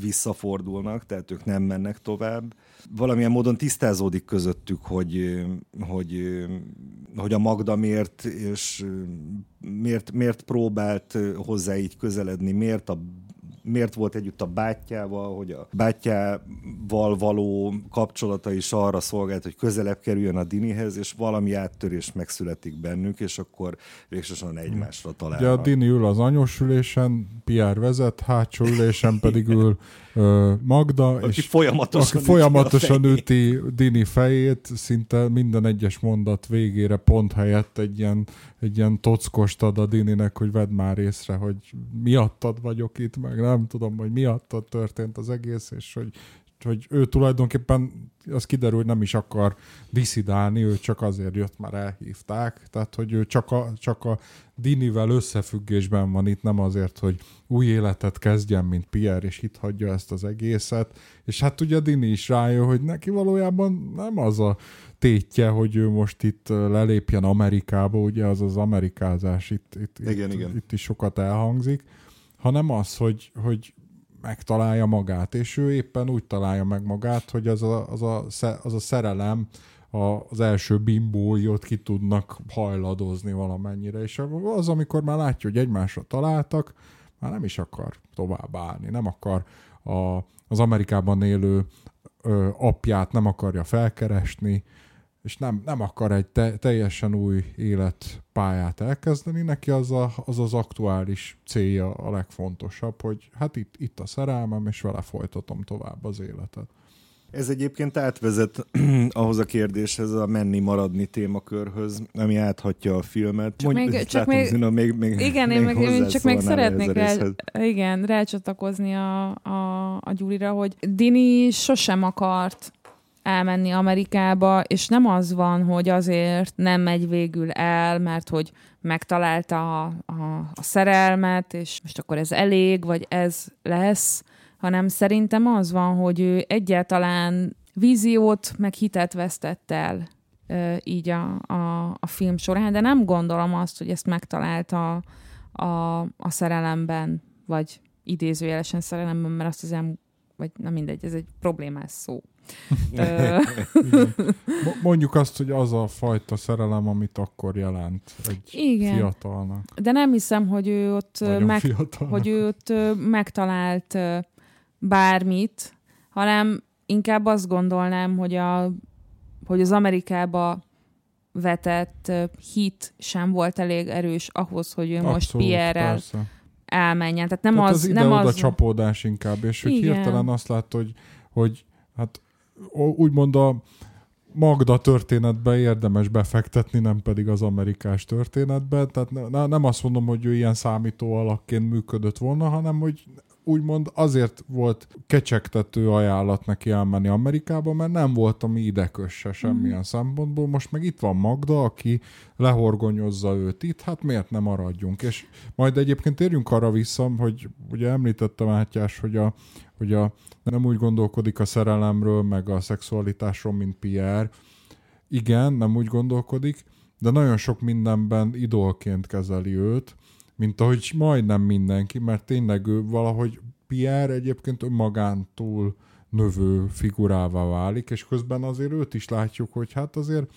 visszafordulnak, tehát ők nem mennek tovább. Valamilyen módon tisztázódik közöttük, hogy, hogy, hogy a Magda miért, és miért, miért próbált hozzá így közeledni, miért a miért volt együtt a bátyjával, hogy a bátyjával való kapcsolata is arra szolgált, hogy közelebb kerüljön a Dinihez, és valami áttörés megszületik bennük, és akkor végsősorban egymásra Ugye találnak. a Dini ül az anyós ülésen, Pierre vezet, hátsó ülésen pedig <laughs> ül Magda, aki és folyamatosan, aki folyamatosan üti Dini fejét, szinte minden egyes mondat végére pont helyett egy ilyen, egy ilyen tockost ad a Dininek, hogy vedd már észre, hogy miattad vagyok itt, meg nem tudom, hogy miattad történt az egész, és hogy, hogy ő tulajdonképpen az kiderül, hogy nem is akar diszidálni, ő csak azért jött, már elhívták, tehát hogy ő csak a, csak a Dinivel összefüggésben van itt, nem azért, hogy új életet kezdjen, mint Pierre, és itt hagyja ezt az egészet. És hát ugye Dini is rájön, hogy neki valójában nem az a tétje, hogy ő most itt lelépjen Amerikába, ugye az az amerikázás itt, itt, Igen, itt, igen. itt is sokat elhangzik, hanem az, hogy, hogy megtalálja magát, és ő éppen úgy találja meg magát, hogy az a, az a, az a szerelem, az első bimbói ki tudnak hajladozni valamennyire, és az, amikor már látja, hogy egymásra találtak, már nem is akar tovább állni, nem akar a, az Amerikában élő ö, apját nem akarja felkeresni, és nem, nem akar egy te, teljesen új életpályát elkezdeni, neki az, a, az az aktuális célja a legfontosabb, hogy hát itt, itt a szerelmem, és vele folytatom tovább az életet. Ez egyébként átvezet <clears throat> ahhoz a kérdéshez, a menni-maradni témakörhöz, ami áthatja a filmet. Csak még- itt csak látom, még- Zina, még, még, Igen, én, meg, én csak még szeretnék rá, igen, rácsatlakozni a, a, a Gyurira, hogy Dini sosem akart elmenni Amerikába, és nem az van, hogy azért nem megy végül el, mert hogy megtalálta a, a, a szerelmet, és most akkor ez elég, vagy ez lesz, hanem szerintem az van, hogy ő egyáltalán víziót, meg hitet vesztett el ö, így a, a, a film során, de nem gondolom azt, hogy ezt megtalálta a, a szerelemben, vagy idézőjelesen szerelemben, mert azt hiszem, vagy nem mindegy, ez egy problémás szó. <laughs> Mondjuk azt, hogy az a fajta szerelem, amit akkor jelent egy Igen. fiatalnak. De nem hiszem, hogy ő ott Nagyon meg, fiatalnak. hogy ő ott megtalált bármit, hanem inkább azt gondolnám, hogy, a, hogy az Amerikába vetett hit sem volt elég erős ahhoz, hogy ő most Abszolút, Pierre-rel persze. elmenjen. Tehát nem Tehát az, az nem ide-oda az... csapódás inkább, és hogy Igen. hirtelen azt látta, hogy, hogy hát úgymond a Magda történetbe érdemes befektetni, nem pedig az amerikás történetbe. Tehát ne, ne, nem azt mondom, hogy ő ilyen számító alakként működött volna, hanem hogy úgymond azért volt kecsegtető ajánlat neki elmenni Amerikába, mert nem volt, ami ide kösse semmilyen mm. szempontból. Most meg itt van Magda, aki lehorgonyozza őt itt, hát miért nem maradjunk? És majd egyébként térjünk arra vissza, hogy ugye említette Mátyás, hogy a, hogy a nem úgy gondolkodik a szerelemről, meg a szexualitásról, mint Pierre. Igen, nem úgy gondolkodik, de nagyon sok mindenben idolként kezeli őt, mint ahogy majdnem mindenki, mert tényleg ő valahogy Pierre egyébként önmagántól növő figurává válik, és közben azért őt is látjuk, hogy hát azért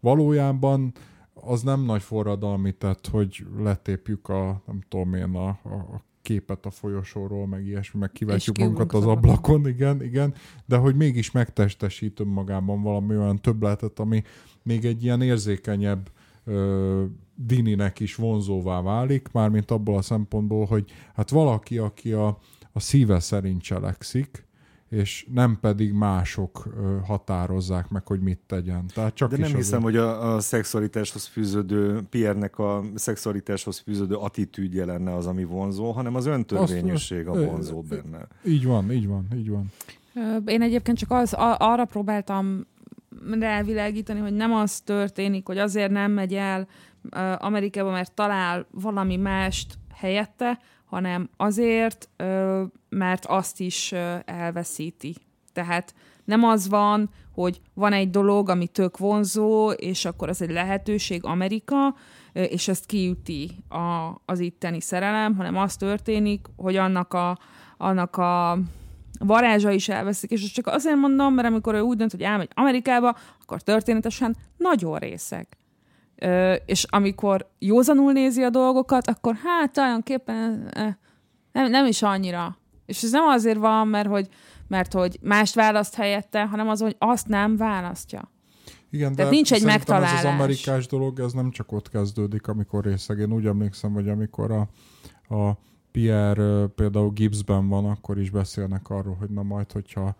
valójában az nem nagy forradalmi tett, hogy letépjük a, nem tudom én, a, a képet a folyosóról, meg ilyesmi, meg kivetjük magunkat az ablakon, igen, igen, de hogy mégis megtestesít önmagában valami olyan többletet, ami még egy ilyen érzékenyebb ö, Dininek is vonzóvá válik, mármint abból a szempontból, hogy hát valaki, aki a, a szíve szerint cselekszik, és nem pedig mások határozzák meg, hogy mit tegyen. Tehát csak De nem is hiszem, azért... hogy a, a szexualitáshoz fűződő, Pierre-nek a szexualitáshoz fűződő attitűdje lenne az, ami vonzó, hanem az öntörvényűség a vonzó benne. Így van, így van, így van. Én egyébként csak az, arra próbáltam rávilágítani, hogy nem az történik, hogy azért nem megy el Amerikába, mert talál valami mást helyette, hanem azért, mert azt is elveszíti. Tehát nem az van, hogy van egy dolog, ami tök vonzó, és akkor az egy lehetőség Amerika, és ezt kiüti a, az itteni szerelem, hanem az történik, hogy annak a, annak a varázsa is elveszik, és csak azért mondom, mert amikor ő úgy dönt, hogy elmegy Amerikába, akkor történetesen nagyon részeg. Ö, és amikor józanul nézi a dolgokat, akkor hát tulajdonképpen nem, nem is annyira. És ez nem azért van, mert hogy, mert hogy mást választ helyette, hanem az, hogy azt nem választja. Igen, Tehát nincs egy megtalálás. Ez az amerikás dolog, ez nem csak ott kezdődik, amikor részeg. Én úgy emlékszem, hogy amikor a, a Pierre például Gibbsben van, akkor is beszélnek arról, hogy na majd, hogyha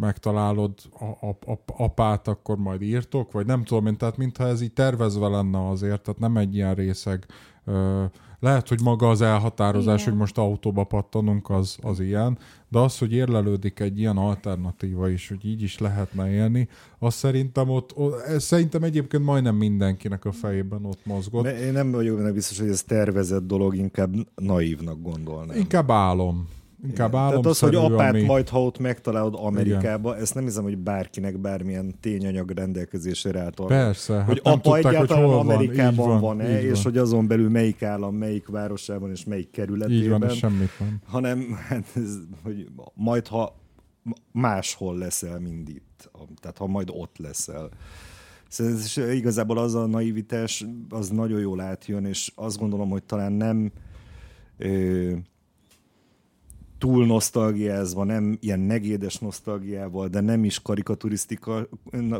megtalálod a, a, a, apát, akkor majd írtok, vagy nem tudom én, tehát mintha ez így tervezve lenne azért, tehát nem egy ilyen részeg ö, lehet, hogy maga az elhatározás, Igen. hogy most autóba pattanunk, az, az ilyen, de az, hogy érlelődik egy ilyen alternatíva is, hogy így is lehetne élni, az szerintem ott, ez szerintem egyébként majdnem mindenkinek a fejében ott mozgott. De én nem vagyok benne biztos, hogy ez tervezett dolog, inkább naívnak gondolnám. Inkább álom. Inkább álom Tehát az, hogy apát ami... majd, ha ott megtalálod Amerikába, Igen. ezt nem hiszem, hogy bárkinek bármilyen tényanyag rendelkezésére állt. Persze. Hogy hát apa tudták, egyáltalán hogy Amerikában van, van-e, van, és hogy azon belül melyik állam, melyik városában és melyik kerületében. Így van, és semmit van. Hanem, hát ez, hogy majd, ha máshol leszel, mind itt. Tehát, ha majd ott leszel. Szóval igazából az a naivitás, az nagyon jól átjön, és azt gondolom, hogy talán nem ö, túl nosztalgiázva, nem ilyen negédes nosztalgiával, de nem is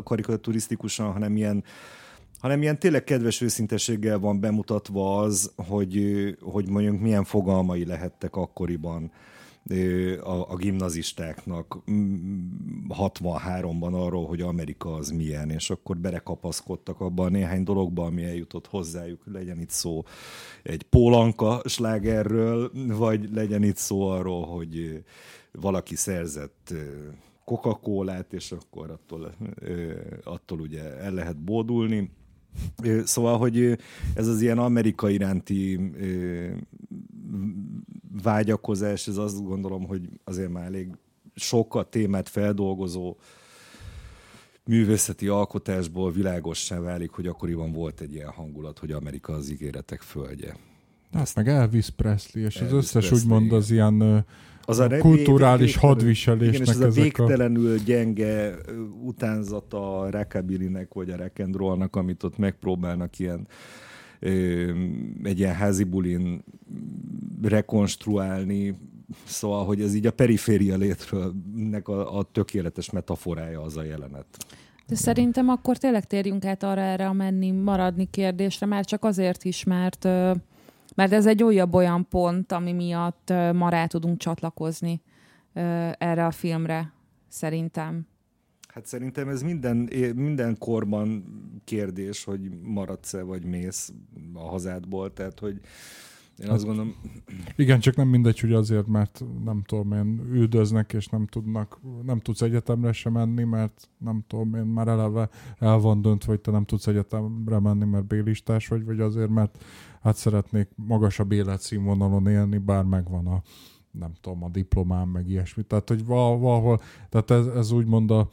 karikaturisztikusan, hanem ilyen, hanem ilyen tényleg kedves őszintességgel van bemutatva az, hogy, hogy mondjuk milyen fogalmai lehettek akkoriban a, a gimnazistáknak 63-ban arról, hogy Amerika az milyen, és akkor berekapaszkodtak abban a néhány dologba, ami eljutott hozzájuk, legyen itt szó egy pólanka slágerről, vagy legyen itt szó arról, hogy valaki szerzett coca cola és akkor attól, attól ugye el lehet bódulni. Szóval, hogy ez az ilyen Amerika iránti vágyakozás, ez azt gondolom, hogy azért már elég sok a témát feldolgozó művészeti alkotásból világossá válik, hogy akkoriban volt egy ilyen hangulat, hogy Amerika az ígéretek földje. Hát meg Elvis Presley, és Elvis az összes Presley, úgymond az ilyen az a kulturális vég, hadviselésnek igen, és ez a végtelenül gyenge utánzata a rockabilly vagy a rock amit ott megpróbálnak ilyen egy ilyen házi bulin rekonstruálni, szóval, hogy ez így a periféria létről a, a tökéletes metaforája az a jelenet. De szerintem akkor tényleg térjünk át arra erre a menni, maradni kérdésre, már csak azért is, mert, mert ez egy újabb olyan pont, ami miatt ma rá tudunk csatlakozni erre a filmre, szerintem. Hát szerintem ez minden, minden korban kérdés, hogy maradsz-e vagy mész a hazádból, tehát hogy én hát, azt gondolom... Igen, csak nem mindegy, hogy azért, mert nem tudom én, üldöznek, és nem tudnak, nem tudsz egyetemre sem menni, mert nem tudom én, már eleve el van döntve, hogy te nem tudsz egyetemre menni, mert bélistás vagy, vagy azért, mert hát szeretnék magasabb életszínvonalon élni, bár megvan a nem tudom, a diplomám, meg ilyesmi. Tehát, hogy valahol, tehát ez, ez úgymond a,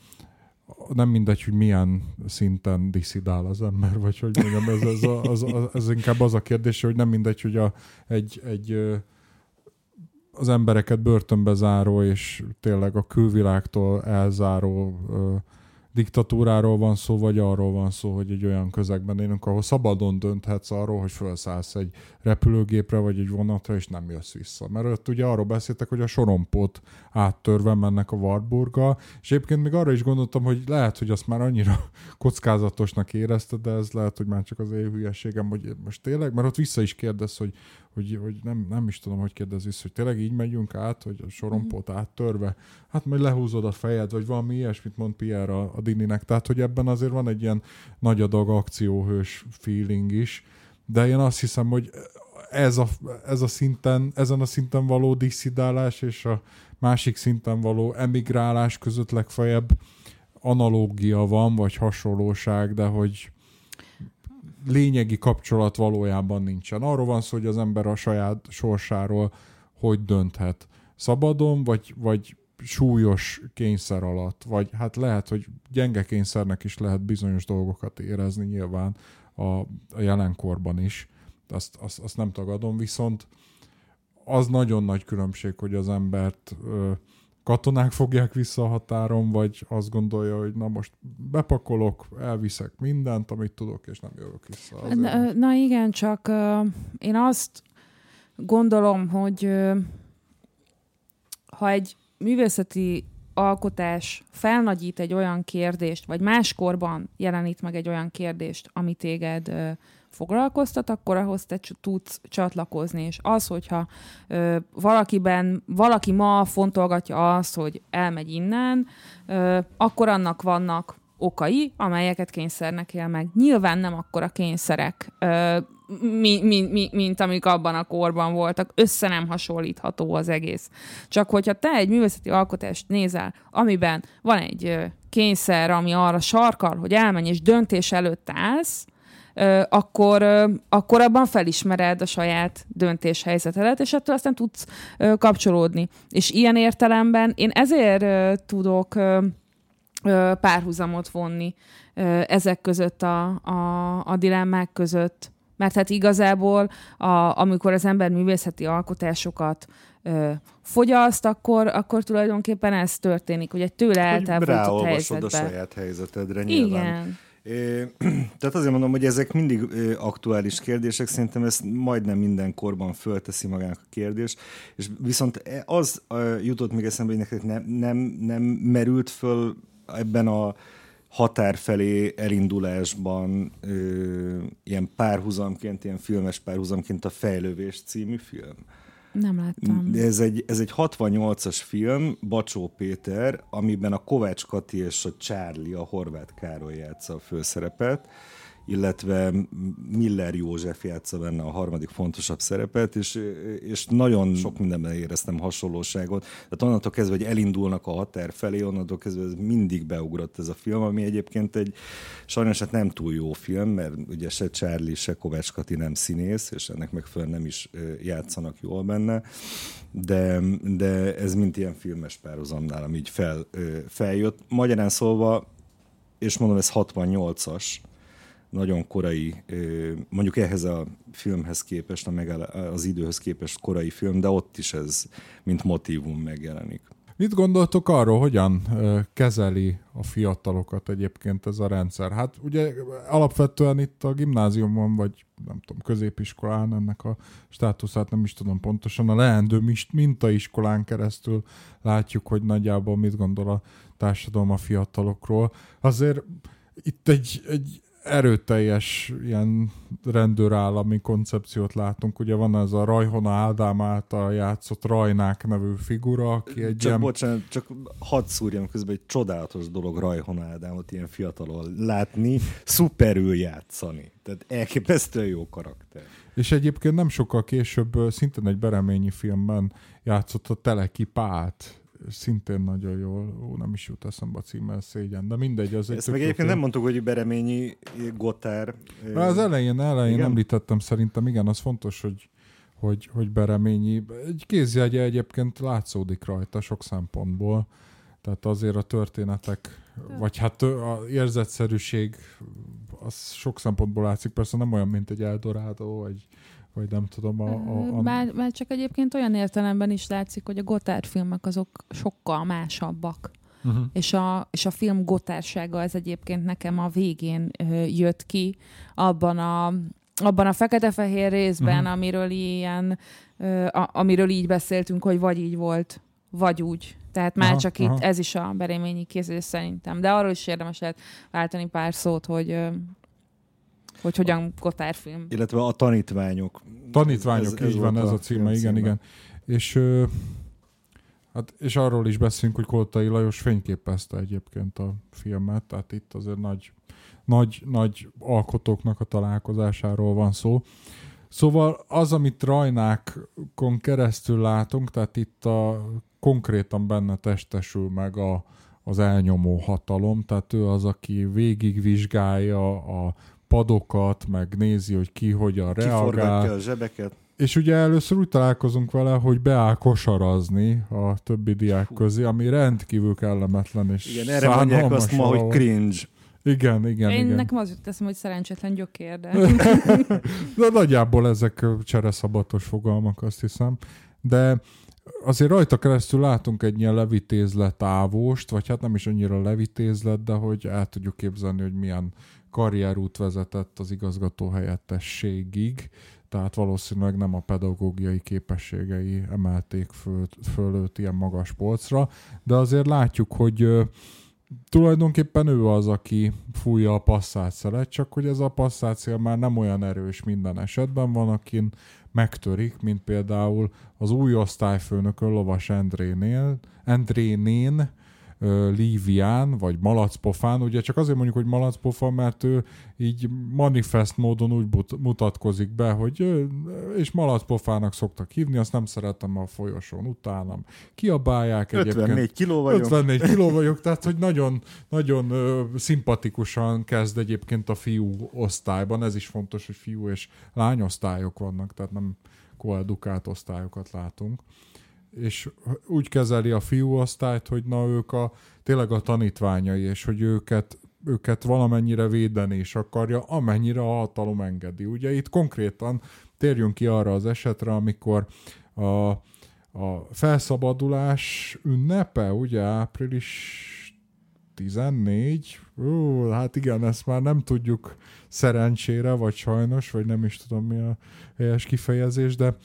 nem mindegy, hogy milyen szinten diszidál az ember, vagy hogy mondjam, ez, ez, a, az, az, ez inkább az a kérdés, hogy nem mindegy, hogy a, egy, egy az embereket börtönbe záró, és tényleg a külvilágtól elzáró diktatúráról van szó, vagy arról van szó, hogy egy olyan közegben élünk, ahol szabadon dönthetsz arról, hogy felszállsz egy repülőgépre, vagy egy vonatra, és nem jössz vissza. Mert ott ugye arról beszéltek, hogy a sorompót áttörve mennek a Wartburga, és egyébként még arra is gondoltam, hogy lehet, hogy azt már annyira <laughs> kockázatosnak érezted, de ez lehet, hogy már csak az én hülyeségem, hogy most tényleg, mert ott vissza is kérdez, hogy hogy, hogy nem, nem is tudom, hogy kérdezi, hogy tényleg így megyünk át, hogy a sorompót mhm. áttörve, hát majd lehúzod a fejed, vagy valami ilyesmit mond Pierre a, a Dininek, tehát hogy ebben azért van egy ilyen nagy adag akcióhős feeling is, de én azt hiszem, hogy ez a, ez a szinten, ezen a szinten való disszidálás és a másik szinten való emigrálás között legfeljebb analógia van, vagy hasonlóság, de hogy lényegi kapcsolat valójában nincsen. Arról van szó, hogy az ember a saját sorsáról hogy dönthet. Szabadon, vagy, vagy súlyos kényszer alatt, vagy hát lehet, hogy gyenge kényszernek is lehet bizonyos dolgokat érezni nyilván a, a jelenkorban is, azt, azt, azt nem tagadom, viszont az nagyon nagy különbség, hogy az embert ö, katonák fogják vissza a határon, vagy azt gondolja, hogy na most bepakolok, elviszek mindent, amit tudok, és nem jövök vissza. Na, na igen, csak uh, én azt gondolom, hogy uh, ha egy művészeti alkotás felnagyít egy olyan kérdést, vagy máskorban jelenít meg egy olyan kérdést, ami téged uh, foglalkoztat, akkor ahhoz te tudsz csatlakozni. És az, hogyha ö, valakiben, valaki ma fontolgatja azt, hogy elmegy innen, ö, akkor annak vannak okai, amelyeket kényszernek él meg. Nyilván nem akkor a kényszerek, ö, mi, mi, mi, mint amik abban a korban voltak. Össze nem hasonlítható az egész. Csak hogyha te egy művészeti alkotást nézel, amiben van egy kényszer, ami arra sarkal, hogy elmenj és döntés előtt állsz, akkor, akkor abban felismered a saját döntéshelyzetedet, és ettől aztán tudsz kapcsolódni. És ilyen értelemben én ezért tudok párhuzamot vonni ezek között a, a, a dilemmák között. Mert hát igazából, a, amikor az ember művészeti alkotásokat ö, fogyaszt, akkor, akkor tulajdonképpen ez történik, hogy egy tőle eltávolított helyzetbe. a saját helyzetedre nyilván. Igen. <clears throat> Tehát azért mondom, hogy ezek mindig aktuális kérdések, szerintem ezt majdnem minden korban fölteszi magának a kérdés, és viszont e, az jutott még eszembe, hogy nektek nem, nem, nem merült föl ebben a határ felé elindulásban ö, ilyen párhuzamként, ilyen filmes párhuzamként a Fejlővés című film. Nem láttam. Ez egy, ez egy 68-as film, Bacsó Péter, amiben a Kovács Kati és a Charlie, a Horváth Károly játsza a főszerepet illetve Miller József játsza benne a harmadik fontosabb szerepet, és, és nagyon sok mindenben éreztem hasonlóságot. Tehát onnantól kezdve, hogy elindulnak a határ felé, onnantól kezdve ez mindig beugrott ez a film, ami egyébként egy sajnos hát nem túl jó film, mert ugye se Charlie, se Kovács Kati nem színész, és ennek megfelelően nem is játszanak jól benne, de, de ez mint ilyen filmes párhuzam nálam így fel, feljött. Magyarán szólva, és mondom, ez 68-as, nagyon korai, mondjuk ehhez a filmhez képest, a megáll- az időhöz képest korai film, de ott is ez, mint motivum megjelenik. Mit gondoltok arról, hogyan kezeli a fiatalokat egyébként ez a rendszer? Hát ugye alapvetően itt a gimnáziumon, vagy nem tudom, középiskolán ennek a státuszát nem is tudom pontosan, a leendő mintaiskolán keresztül látjuk, hogy nagyjából mit gondol a társadalom a fiatalokról. Azért itt egy, egy erőteljes ilyen rendőrállami koncepciót látunk. Ugye van ez a Rajhona Ádám által játszott Rajnák nevű figura, aki egy csak, ilyen... Bocsánat, csak hadd szúrjam közben, egy csodálatos dolog Rajhona Ádámot ilyen fiatalon látni, szuperül játszani. Tehát elképesztően jó karakter. És egyébként nem sokkal később szintén egy bereményi filmben játszott a Teleki Pát szintén nagyon jól, ó, nem is jut eszembe a címmel szégyen, de mindegy. Az Ezt meg egyébként nem mondtuk, hogy Bereményi Gotár. Na, az elején, elején igen? említettem szerintem, igen, az fontos, hogy, hogy, hogy Bereményi. Egy kézjegye egyébként látszódik rajta sok szempontból, tehát azért a történetek, vagy hát a érzetszerűség az sok szempontból látszik, persze nem olyan, mint egy Eldorado, vagy vagy nem tudom. A, a, a... Bár, csak egyébként olyan értelemben is látszik, hogy a Gotthard filmek azok sokkal másabbak. uh-huh. és, a, és a film gotársága ez egyébként nekem a végén ö, jött ki, abban a, abban a fekete-fehér részben, uh-huh. amiről ilyen, ö, a, amiről így beszéltünk, hogy vagy így volt, vagy úgy. Tehát már aha, csak aha. itt ez is a bereményi készítés szerintem. De arról is érdemes lehet váltani pár szót, hogy hogy hogyan kotárfilm. Illetve a tanítványok. Tanítványok, ez, ez így van, ez a címe, igen, címe. igen. És, ö, hát, és arról is beszélünk, hogy Koltai Lajos fényképezte egyébként a filmet, tehát itt azért nagy, nagy, nagy alkotóknak a találkozásáról van szó. Szóval az, amit rajnákon keresztül látunk, tehát itt a konkrétan benne testesül meg a, az elnyomó hatalom, tehát ő az, aki végigvizsgálja a padokat, meg nézi, hogy ki hogyan reagál. a zsebeket. És ugye először úgy találkozunk vele, hogy beáll kosarazni a többi diák közé, ami rendkívül kellemetlen. És igen, erre mondják azt ma, hogy cringe. Igen, igen, Én igen. nekem az jut teszem, hogy szerencsétlen gyökér, de... <laughs> de nagyjából ezek csereszabatos fogalmak, azt hiszem. De azért rajta keresztül látunk egy ilyen levitézlet ávost, vagy hát nem is annyira levitézlet, de hogy el tudjuk képzelni, hogy milyen karrierút vezetett az igazgató helyettességig, tehát valószínűleg nem a pedagógiai képességei emelték föl, föl őt ilyen magas polcra, de azért látjuk, hogy tulajdonképpen ő az, aki fújja a passzát szelet, csak hogy ez a passzácél már nem olyan erős minden esetben van, akin megtörik, mint például az új osztályfőnökön Lovas Endrénél, Endrénén, Lívián, vagy Malacpofán, ugye csak azért mondjuk, hogy Malacpofa, mert ő így manifest módon úgy mutatkozik be, hogy és Malacpofának szoktak hívni, azt nem szeretem a folyosón utánam. Kiabálják 54 egyébként. kiló vagyok. 54 kiló vagyok, tehát hogy nagyon, nagyon ö, szimpatikusan kezd egyébként a fiú osztályban, ez is fontos, hogy fiú és lányosztályok vannak, tehát nem koedukált osztályokat látunk és úgy kezeli a fiúosztályt, hogy na ők a, tényleg a tanítványai, és hogy őket, őket valamennyire védeni is akarja, amennyire a hatalom engedi. Ugye itt konkrétan térjünk ki arra az esetre, amikor a, a felszabadulás ünnepe, ugye április 14, Ó, hát igen, ezt már nem tudjuk szerencsére, vagy sajnos, vagy nem is tudom mi a helyes kifejezés, de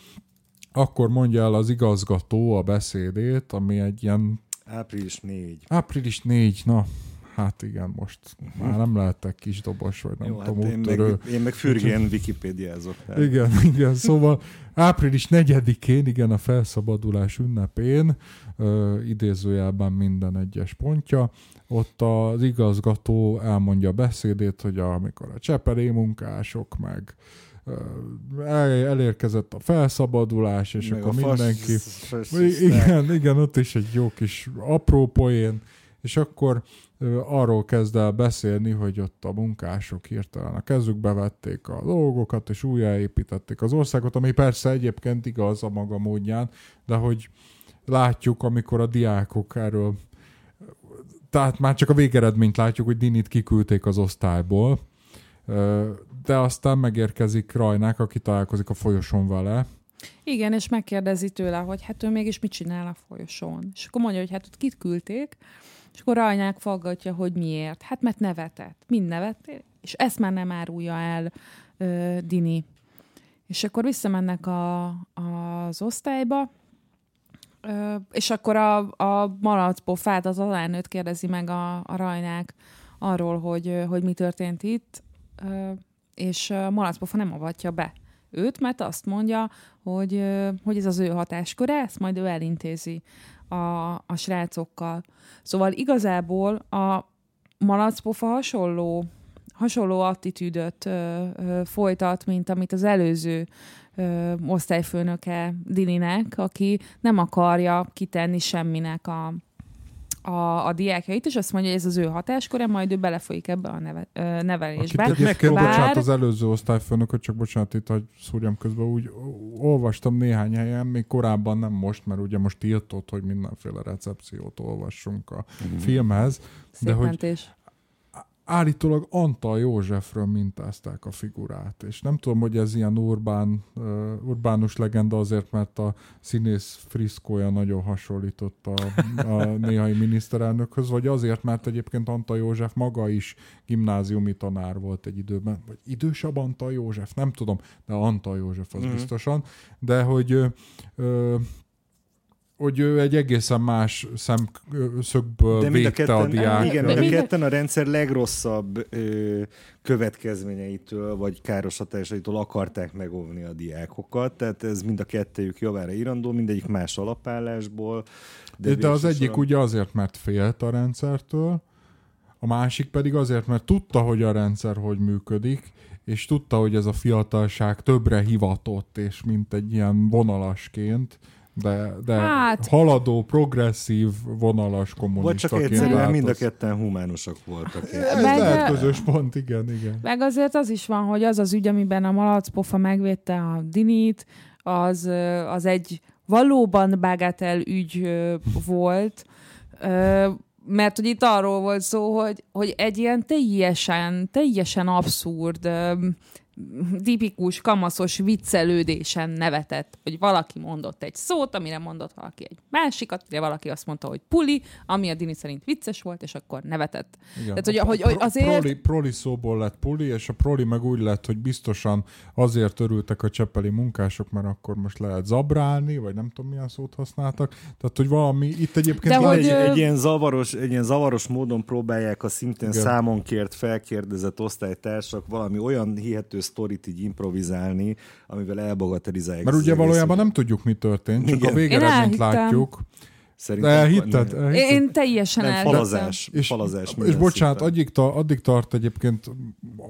akkor mondja el az igazgató a beszédét, ami egy ilyen... Április 4. Április 4, na, hát igen, most már nem lehetek kis dobos, vagy nem Jó, tudom, hát én, meg, én meg fürgén Wikipédiázok. Tehát. Igen, <laughs> igen, szóval április 4-én, igen, a felszabadulás ünnepén, ö, idézőjelben minden egyes pontja, ott az igazgató elmondja a beszédét, hogy amikor a csepelé munkások, meg elérkezett a felszabadulás, és Meg akkor mindenki... igen, igen, ott is egy jó kis apró poén, és akkor arról kezd el beszélni, hogy ott a munkások hirtelen a kezükbe vették a dolgokat, és újjáépítették az országot, ami persze egyébként igaz a maga módján, de hogy látjuk, amikor a diákok erről tehát már csak a végeredményt látjuk, hogy Dinit kiküldték az osztályból, de aztán megérkezik Rajnák, aki találkozik a folyosón vele. Igen, és megkérdezi tőle, hogy hát ő mégis mit csinál a folyosón. És akkor mondja, hogy hát ott kit küldték, és akkor Rajnák faggatja, hogy miért. Hát mert nevetett. Mind nevettél, és ezt már nem árulja el ö, Dini. És akkor visszamennek a, az osztályba, ö, és akkor a, a malacpofát, az alánőt kérdezi meg a, a Rajnák arról, hogy, hogy mi történt itt, és Malacpofa nem avatja be őt, mert azt mondja, hogy, hogy ez az ő hatásköre, ezt majd ő elintézi a, a srácokkal. Szóval igazából a Malacpofa hasonló hasonló attitűdöt ö, ö, folytat, mint amit az előző ö, osztályfőnöke Dininek, aki nem akarja kitenni semminek a, a, a diákjait, és azt mondja, hogy ez az ő hatáskora, majd ő belefolyik ebbe a neve, ö, nevelésbe. Akit egyébként, Bár... bocsánat, az előző osztályfőnököt, csak bocsánat, itt, hogy szúrjam közben, úgy olvastam néhány helyen, még korábban nem most, mert ugye most tiltott, hogy mindenféle recepciót olvassunk a mm. filmhez. Szép de mentés. Állítólag Antal Józsefről mintázták a figurát, és nem tudom, hogy ez ilyen urbán, uh, urbánus legenda azért, mert a színész friszkója nagyon hasonlított a, a néhai miniszterelnökhöz, vagy azért, mert egyébként Antal József maga is gimnáziumi tanár volt egy időben, vagy idősebb Antal József, nem tudom, de Antal József az mm. biztosan, de hogy uh, hogy ő egy egészen más szemszögből De védte a, ketten, a diák. Igen, mind a ketten a rendszer legrosszabb ö, következményeitől, vagy káros hatásaitól akarták megóvni a diákokat, tehát ez mind a kettőjük javára irandó, mindegyik más alapállásból. De, de az egyik ugye azért, mert félt a rendszertől, a másik pedig azért, mert tudta, hogy a rendszer hogy működik, és tudta, hogy ez a fiatalság többre hivatott, és mint egy ilyen vonalasként de, de hát... haladó, progresszív, vonalas kommunista. Vagy csak egyszerűen mind a ketten humánusak voltak. Ez meg, lehet közös pont, igen, igen. Meg azért az is van, hogy az az ügy, amiben a malacpofa megvédte a Dinit, az, az egy valóban bágátel ügy volt, mert hogy itt arról volt szó, hogy, hogy egy ilyen teljesen, teljesen abszurd tipikus kamaszos viccelődésen nevetett, hogy valaki mondott egy szót, amire mondott valaki egy másikat, amire valaki azt mondta, hogy puli, ami a Dini szerint vicces volt, és akkor nevetett. Igen. Tehát, hogy, hogy, hogy azért... Proli, proli szóból lett puli, és a proli meg úgy lett, hogy biztosan azért örültek a csepeli munkások, mert akkor most lehet zabrálni, vagy nem tudom milyen szót használtak. Tehát, hogy valami itt egyébként... De hogy, egy, egy, ilyen zavaros, egy ilyen zavaros módon próbálják a szintén Igen. számon kért, felkérdezett osztálytársak valami olyan hihető sztorit így improvizálni, amivel elbagatelizálják. Mert ugye valójában nem tudjuk, mi történt, csak Igen. a végeredményt látjuk. Szerintem de elhitted? elhitted? Én teljesen nem, falazás, és, falazás. És bocsánat, addig, ta, addig tart egyébként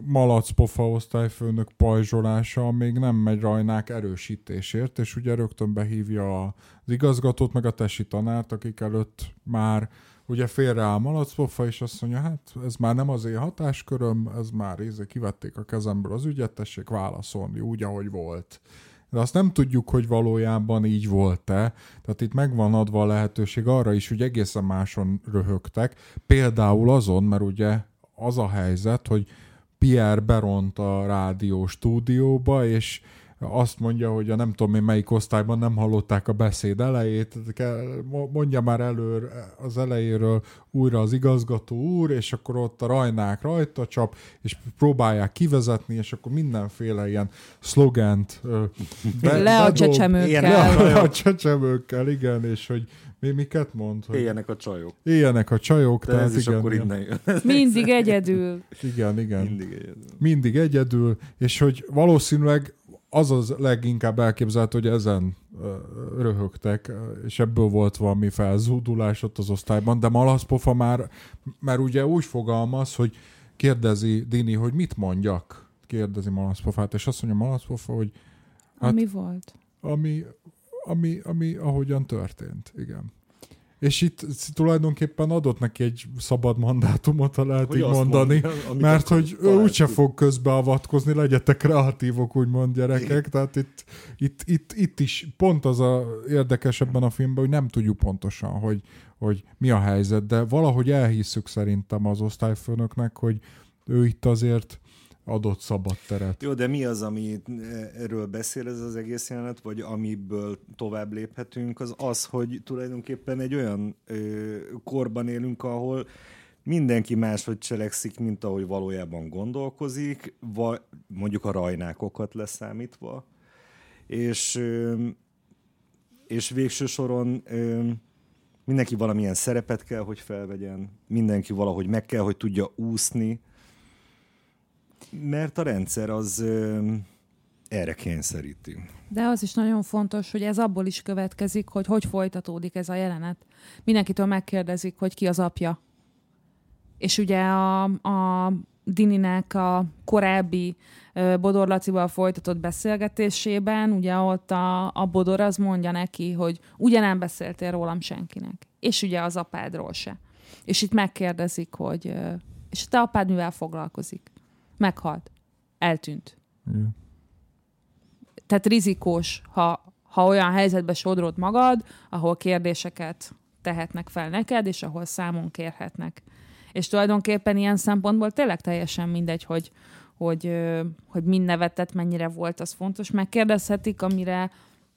Malac pofa osztályfőnök pajzsolása, még nem megy rajnák erősítésért, és ugye rögtön behívja az igazgatót, meg a tesi tanárt, akik előtt már ugye félreáll malacpofa, és azt mondja, hát ez már nem az én hatásköröm, ez már íze, kivették a kezemből az ügyet, tessék válaszolni úgy, ahogy volt. De azt nem tudjuk, hogy valójában így volt-e. Tehát itt megvan adva a lehetőség arra is, hogy egészen máson röhögtek. Például azon, mert ugye az a helyzet, hogy Pierre beront a rádió stúdióba, és azt mondja, hogy a nem tudom én melyik osztályban nem hallották a beszéd elejét, mondja már elő az elejéről újra az igazgató úr, és akkor ott a rajnák rajta csap, és próbálják kivezetni, és akkor mindenféle ilyen szlogent be, le a csecsemőkkel. Le a csecsemőkkel, igen, és hogy mi, miket mond? Hogy éljenek a csajok. Éljenek a csajok. De tehát ez is igen, akkor innen jön. <laughs> Mindig egyedül. Igen, igen. Mindig egyedül. Mindig egyedül, és hogy valószínűleg az az leginkább elképzelhető, hogy ezen röhögtek, és ebből volt valami felzúdulás ott az osztályban, de Malaszpofa már, már ugye úgy fogalmaz, hogy kérdezi Dini, hogy mit mondjak, kérdezi Malaszpofát, és azt mondja Malaszpofa, hogy hát, ami volt. Ami, ami, ami ahogyan történt, igen. És itt tulajdonképpen adott neki egy szabad mandátumot, ha lehet hogy így mondani, mondja, mert hogy ő úgyse fog közbeavatkozni, legyetek kreatívok, úgymond gyerekek, tehát itt, itt, itt, itt is pont az a érdekes ebben a filmben, hogy nem tudjuk pontosan, hogy, hogy mi a helyzet, de valahogy elhisszük szerintem az osztályfőnöknek, hogy ő itt azért adott szabad teret. Jó, de mi az, ami erről beszél ez az egész jelenet, vagy amiből tovább léphetünk, az az, hogy tulajdonképpen egy olyan ö, korban élünk, ahol mindenki máshogy cselekszik, mint ahogy valójában gondolkozik, vagy mondjuk a rajnákokat leszámítva, és, ö, és végső soron ö, mindenki valamilyen szerepet kell, hogy felvegyen, mindenki valahogy meg kell, hogy tudja úszni, mert a rendszer az erre kényszeríti. De az is nagyon fontos, hogy ez abból is következik, hogy hogy folytatódik ez a jelenet. Mindenkitől megkérdezik, hogy ki az apja. És ugye a, a Dininek a korábbi Bodor Lacival folytatott beszélgetésében, ugye ott a, a Bodor az mondja neki, hogy ugye nem beszéltél rólam senkinek. És ugye az apádról se. És itt megkérdezik, hogy és te apád mivel foglalkozik? Meghalt. Eltűnt. Yeah. Tehát rizikós, ha, ha olyan helyzetbe sodrod magad, ahol kérdéseket tehetnek fel neked, és ahol számon kérhetnek. És tulajdonképpen ilyen szempontból tényleg teljesen mindegy, hogy, hogy, hogy mind nevetett, mennyire volt, az fontos. Megkérdezhetik, amire,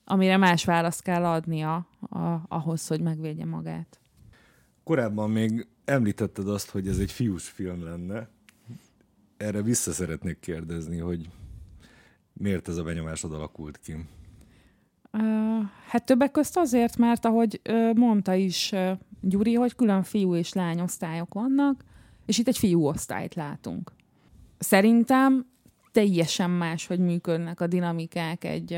amire más választ kell adnia a, ahhoz, hogy megvédje magát. Korábban még említetted azt, hogy ez egy fiús film lenne. Erre vissza szeretnék kérdezni, hogy miért ez a benyomásod alakult ki? Hát többek közt azért, mert ahogy mondta is Gyuri, hogy külön fiú és lány osztályok vannak, és itt egy fiú osztályt látunk. Szerintem teljesen más, hogy működnek a dinamikák egy,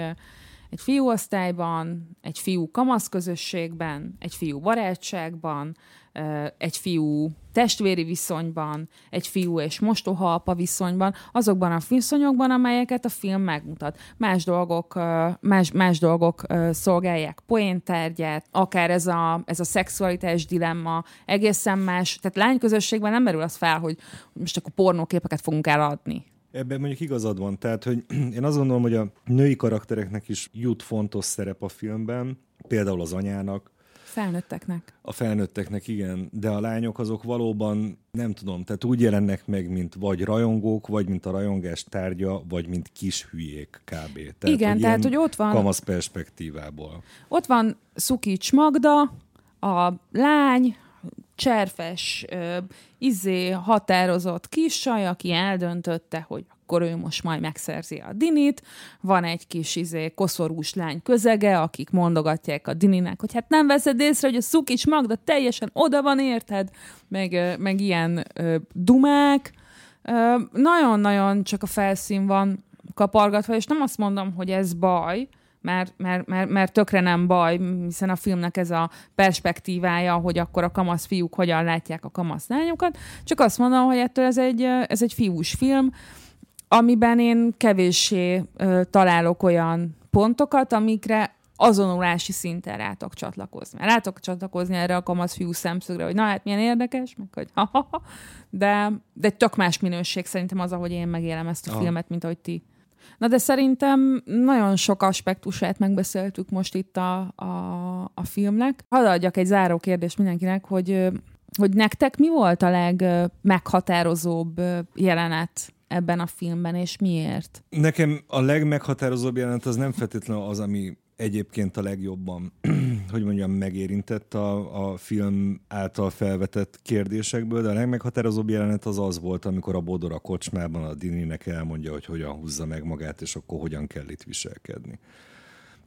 egy fiú osztályban, egy fiú kamasz közösségben, egy fiú barátságban, egy fiú testvéri viszonyban, egy fiú és mostoha apa viszonyban, azokban a viszonyokban, amelyeket a film megmutat. Más dolgok, más, más dolgok szolgálják poéntárgyát, akár ez a, ez a szexualitás dilemma egészen más. Tehát lányközösségben nem merül az fel, hogy most akkor pornóképeket fogunk eladni. Ebben mondjuk igazad van. Tehát, hogy <clears throat> én azt gondolom, hogy a női karaktereknek is jut fontos szerep a filmben, például az anyának, Felnőtteknek. A felnőtteknek igen, de a lányok azok valóban nem tudom, tehát úgy jelennek meg, mint vagy rajongók, vagy mint a rajongás tárgya, vagy mint kis hülyék kb. Tehát, igen, hogy tehát hogy ott van... Kamasz perspektívából. Ott van Szukics Magda, a lány, cserfes, uh, izé határozott kisaj, aki eldöntötte, hogy akkor ő most majd megszerzi a dinit. Van egy kis izé, koszorús lány közege, akik mondogatják a dininek, hogy hát nem veszed észre, hogy a Szukics Magda teljesen oda van, érted? Meg, meg ilyen ö, dumák. nagyon-nagyon csak a felszín van kapargatva, és nem azt mondom, hogy ez baj, mert, mert, mert, mert tökre nem baj, hiszen a filmnek ez a perspektívája, hogy akkor a kamasz fiúk hogyan látják a kamasz lányokat. Csak azt mondom, hogy ettől ez egy, ez egy fiús film, amiben én kevéssé ö, találok olyan pontokat, amikre azonulási szinten rátok csatlakozni. Rátok csatlakozni erre a kamasz fiú szemszögre, hogy na hát milyen érdekes, meg hogy ha, ha, ha. De, de tök más minőség szerintem az, ahogy én megélem ezt a Aha. filmet, mint ahogy ti. Na de szerintem nagyon sok aspektusát megbeszéltük most itt a, a, a filmnek. Hadd adjak egy záró kérdést mindenkinek, hogy, hogy nektek mi volt a legmeghatározóbb jelenet ebben a filmben, és miért? Nekem a legmeghatározóbb jelenet az nem feltétlenül az, ami egyébként a legjobban, <clears throat> hogy mondjam, megérintett a, a film által felvetett kérdésekből, de a legmeghatározóbb jelenet az az volt, amikor a Bodor a kocsmában a Dininek elmondja, hogy hogyan húzza meg magát, és akkor hogyan kell itt viselkedni.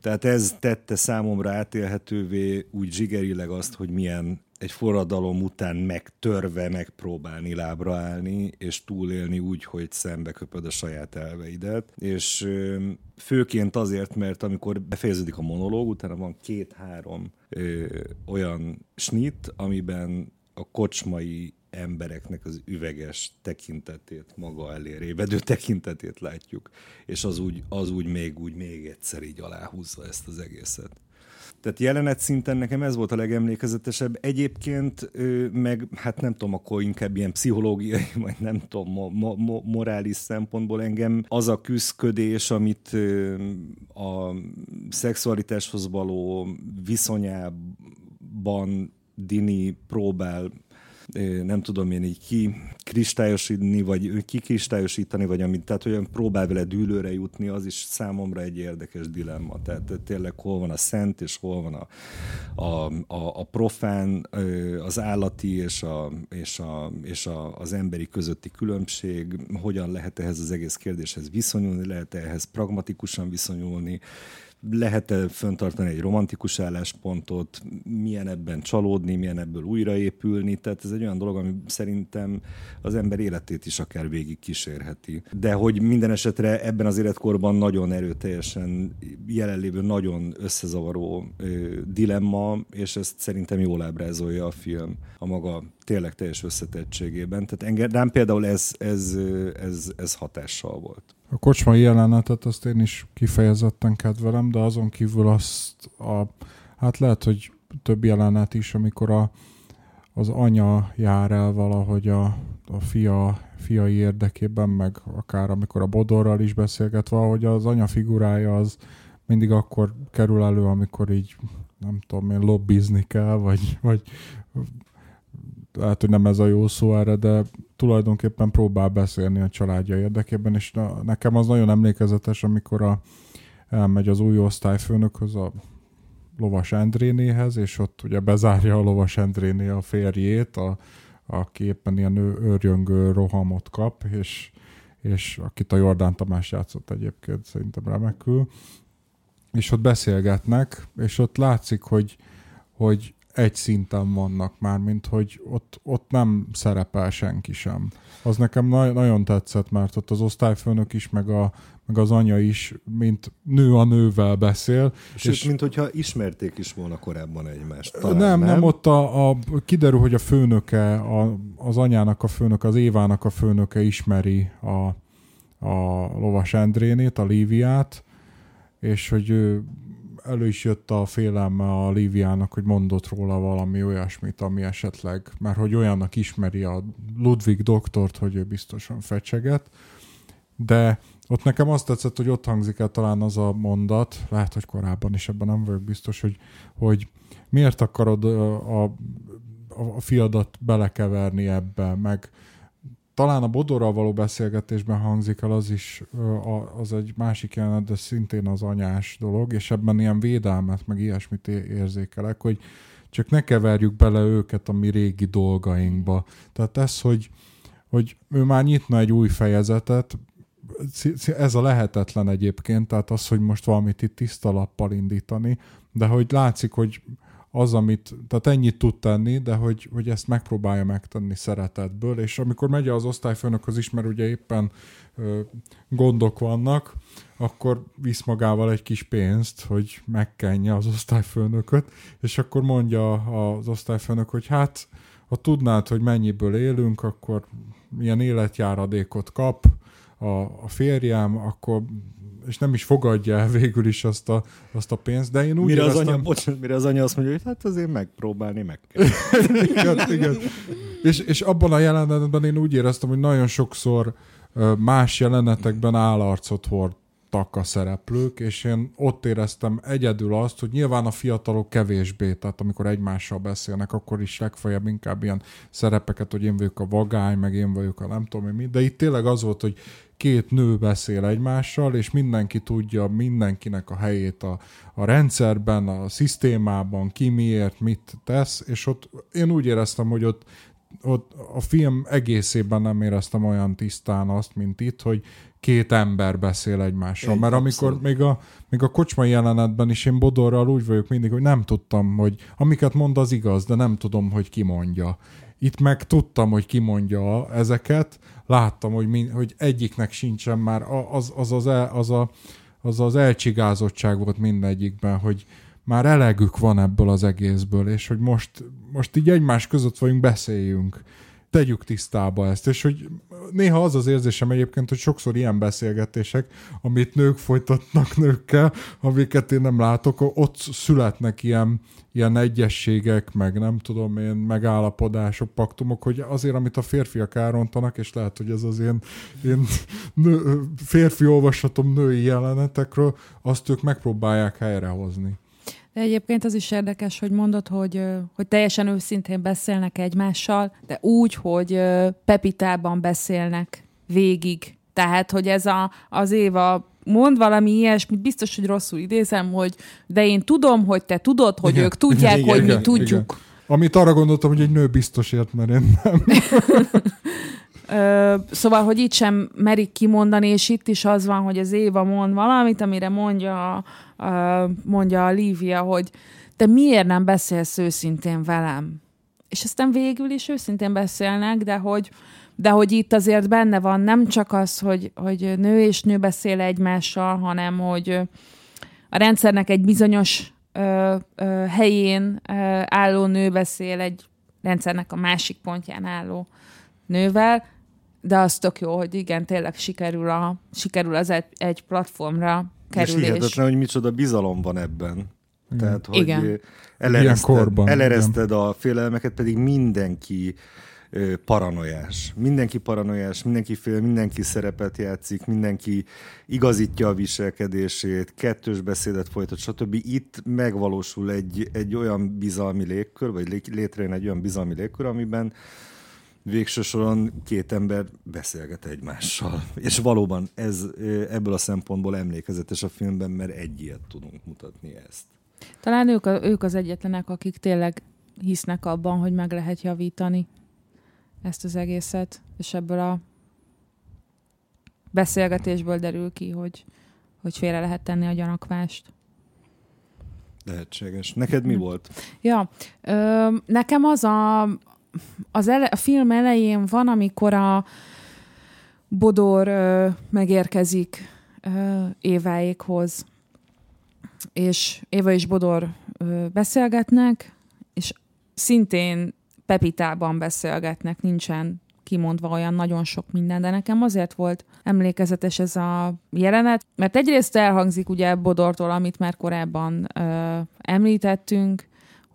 Tehát ez tette számomra átélhetővé úgy zsigerileg azt, hogy milyen egy forradalom után megtörve megpróbálni lábra állni, és túlélni úgy, hogy szembe köpöd a saját elveidet. És főként azért, mert amikor befejeződik a monológ, utána van két-három olyan snit, amiben a kocsmai embereknek az üveges tekintetét, maga elé révedő tekintetét látjuk, és az úgy, az úgy még, úgy még egyszer így aláhúzza ezt az egészet. Tehát jelenet szinten nekem ez volt a legemlékezetesebb. Egyébként meg, hát nem tudom, akkor inkább ilyen pszichológiai, <laughs> vagy nem tudom, mo- mo- mo- morális szempontból engem az a küzdködés, amit a szexualitáshoz való viszonyában Dini próbál nem tudom én így ki kristályosítani, vagy kikristályosítani, vagy amit, tehát olyan próbál vele dűlőre jutni, az is számomra egy érdekes dilemma. Tehát tényleg hol van a szent, és hol van a, a, a, a profán, az állati és, a, és, a, és a, az emberi közötti különbség, hogyan lehet ehhez az egész kérdéshez viszonyulni, lehet ehhez pragmatikusan viszonyulni, lehet-e föntartani egy romantikus álláspontot, milyen ebben csalódni, milyen ebből újraépülni, tehát ez egy olyan dolog, ami szerintem az ember életét is akár végig kísérheti. De hogy minden esetre ebben az életkorban nagyon erőteljesen jelenlévő, nagyon összezavaró ö, dilemma, és ezt szerintem jól ábrázolja a film a maga tényleg teljes összetettségében. Tehát engem például ez, ez, ez, ez hatással volt. A kocsmai jelenetet azt én is kifejezetten kedvelem, de azon kívül azt a, hát lehet, hogy több jelenet is, amikor a, az anya jár el valahogy a, a fia, fiai érdekében, meg akár amikor a Bodorral is beszélget, valahogy az anya figurája az mindig akkor kerül elő, amikor így nem tudom én, lobbizni kell, vagy, vagy lehet, hogy nem ez a jó szó erre, de tulajdonképpen próbál beszélni a családja érdekében, és nekem az nagyon emlékezetes, amikor a, elmegy az új osztályfőnökhöz, a Lovas Endrénéhez, és ott ugye bezárja a Lovas Endréné a férjét, a, aki éppen ilyen őrjöngő rohamot kap, és, és akit a Jordán Tamás játszott egyébként szerintem remekül, és ott beszélgetnek, és ott látszik, hogy, hogy egy szinten vannak már, mint hogy ott, ott nem szerepel senki sem. Az nekem na- nagyon tetszett, mert ott az osztályfőnök is, meg, a, meg az anya is, mint nő a nővel beszél. Sőt, és mint hogyha ismerték is volna korábban egymást. Talán, nem, nem, nem, ott a, a, kiderül, hogy a főnöke, a, az anyának a főnöke, az Évának a főnöke ismeri a, a Lovas Endrénét, a Líviát, és hogy ő elő is jött a félelme a Líviának, hogy mondott róla valami olyasmit, ami esetleg, mert hogy olyannak ismeri a Ludwig doktort, hogy ő biztosan fecseget, de ott nekem azt tetszett, hogy ott hangzik el talán az a mondat, lehet, hogy korábban is ebben nem vagyok biztos, hogy, hogy miért akarod a, a, a fiadat belekeverni ebbe, meg talán a Bodorral való beszélgetésben hangzik el, az is az egy másik jelenet, de szintén az anyás dolog, és ebben ilyen védelmet, meg ilyesmit érzékelek, hogy csak ne keverjük bele őket a mi régi dolgainkba. Tehát ez, hogy, hogy ő már nyitna egy új fejezetet, ez a lehetetlen egyébként, tehát az, hogy most valamit itt tiszta lappal indítani, de hogy látszik, hogy az, amit, tehát ennyit tud tenni, de hogy, hogy ezt megpróbálja megtenni szeretetből, és amikor megy az osztályfőnökhöz is, mert ugye éppen ö, gondok vannak, akkor visz magával egy kis pénzt, hogy megkenje az osztályfőnököt, és akkor mondja az osztályfőnök, hogy hát, ha tudnád, hogy mennyiből élünk, akkor milyen életjáradékot kap a, a férjem, akkor és nem is fogadja el végül is azt a, azt a pénzt, de én úgy mire éreztem... az anya, bocsánat, mire az anya azt mondja, hogy hát azért megpróbálni meg kell. <laughs> igen, igen. És, és abban a jelenetben én úgy éreztem, hogy nagyon sokszor más jelenetekben állarcot hordtak a szereplők, és én ott éreztem egyedül azt, hogy nyilván a fiatalok kevésbé, tehát amikor egymással beszélnek, akkor is legfeljebb inkább ilyen szerepeket, hogy én vagyok a vagány, meg én vagyok a nem tudom mi, de itt tényleg az volt, hogy két nő beszél egymással, és mindenki tudja mindenkinek a helyét a, a rendszerben, a szisztémában, ki miért, mit tesz, és ott én úgy éreztem, hogy ott, ott a film egészében nem éreztem olyan tisztán azt, mint itt, hogy két ember beszél egymással. Egy, Mert amikor még a, még a kocsmai jelenetben is én Bodorral úgy vagyok mindig, hogy nem tudtam, hogy amiket mond az igaz, de nem tudom, hogy ki mondja. Itt meg tudtam, hogy ki mondja ezeket, láttam, hogy, min, hogy egyiknek sincsen már. Az az, az, el, az, a, az az elcsigázottság volt mindegyikben, hogy már elegük van ebből az egészből, és hogy most, most így egymás között vagyunk, beszéljünk tegyük tisztába ezt, és hogy néha az az érzésem egyébként, hogy sokszor ilyen beszélgetések, amit nők folytatnak nőkkel, amiket én nem látok, ott születnek ilyen, ilyen egyességek, meg nem tudom én, megállapodások, paktumok, hogy azért, amit a férfiak elrontanak, és lehet, hogy ez az én, én nő, férfi olvasatom női jelenetekről, azt ők megpróbálják helyrehozni. De egyébként az is érdekes, hogy mondod, hogy, hogy teljesen őszintén beszélnek egymással, de úgy, hogy Pepitában beszélnek végig. Tehát, hogy ez a, az Éva mond valami ilyesmit, biztos, hogy rosszul idézem, hogy de én tudom, hogy te tudod, hogy igen, ők tudják, igen, hogy igen, mi tudjuk. Igen. Amit arra gondoltam, hogy egy nő biztos ért, mert én nem. <laughs> Ö, szóval, hogy itt sem merik kimondani, és itt is az van, hogy az Éva mond valamit, amire mondja, ö, mondja a Lívia, hogy te miért nem beszélsz őszintén velem? És aztán végül is őszintén beszélnek, de hogy, de hogy itt azért benne van nem csak az, hogy, hogy nő és nő beszél egymással, hanem hogy a rendszernek egy bizonyos ö, ö, helyén ö, álló nő beszél egy rendszernek a másik pontján álló nővel, de az tök jó, hogy igen, tényleg sikerül, a, sikerül az egy, egy platformra kerülés. És hihetetlen, hogy micsoda bizalom van ebben. Igen. Tehát, hogy igen. elereszted, korban, elereszted igen. a félelmeket, pedig mindenki paranoiás. Mindenki paranoiás, mindenki fél, mindenki szerepet játszik, mindenki igazítja a viselkedését, kettős beszédet folytat, stb. Itt megvalósul egy, egy olyan bizalmi légkör, vagy létrejön egy olyan bizalmi légkör, amiben végső soron két ember beszélget egymással. És valóban ez ebből a szempontból emlékezetes a filmben, mert egy ilyet tudunk mutatni ezt. Talán ők, a, ők az egyetlenek, akik tényleg hisznek abban, hogy meg lehet javítani ezt az egészet, és ebből a beszélgetésből derül ki, hogy, hogy félre lehet tenni a gyanakvást. Lehetséges. Neked mi hm. volt? Ja, ö, nekem az a, az ele, a film elején van, amikor a Bodor ö, megérkezik ö, Éváékhoz, és Éva és Bodor ö, beszélgetnek, és szintén Pepitában beszélgetnek, nincsen kimondva olyan nagyon sok minden, de nekem azért volt emlékezetes ez a jelenet, mert egyrészt elhangzik ugye Bodortól, amit már korábban ö, említettünk,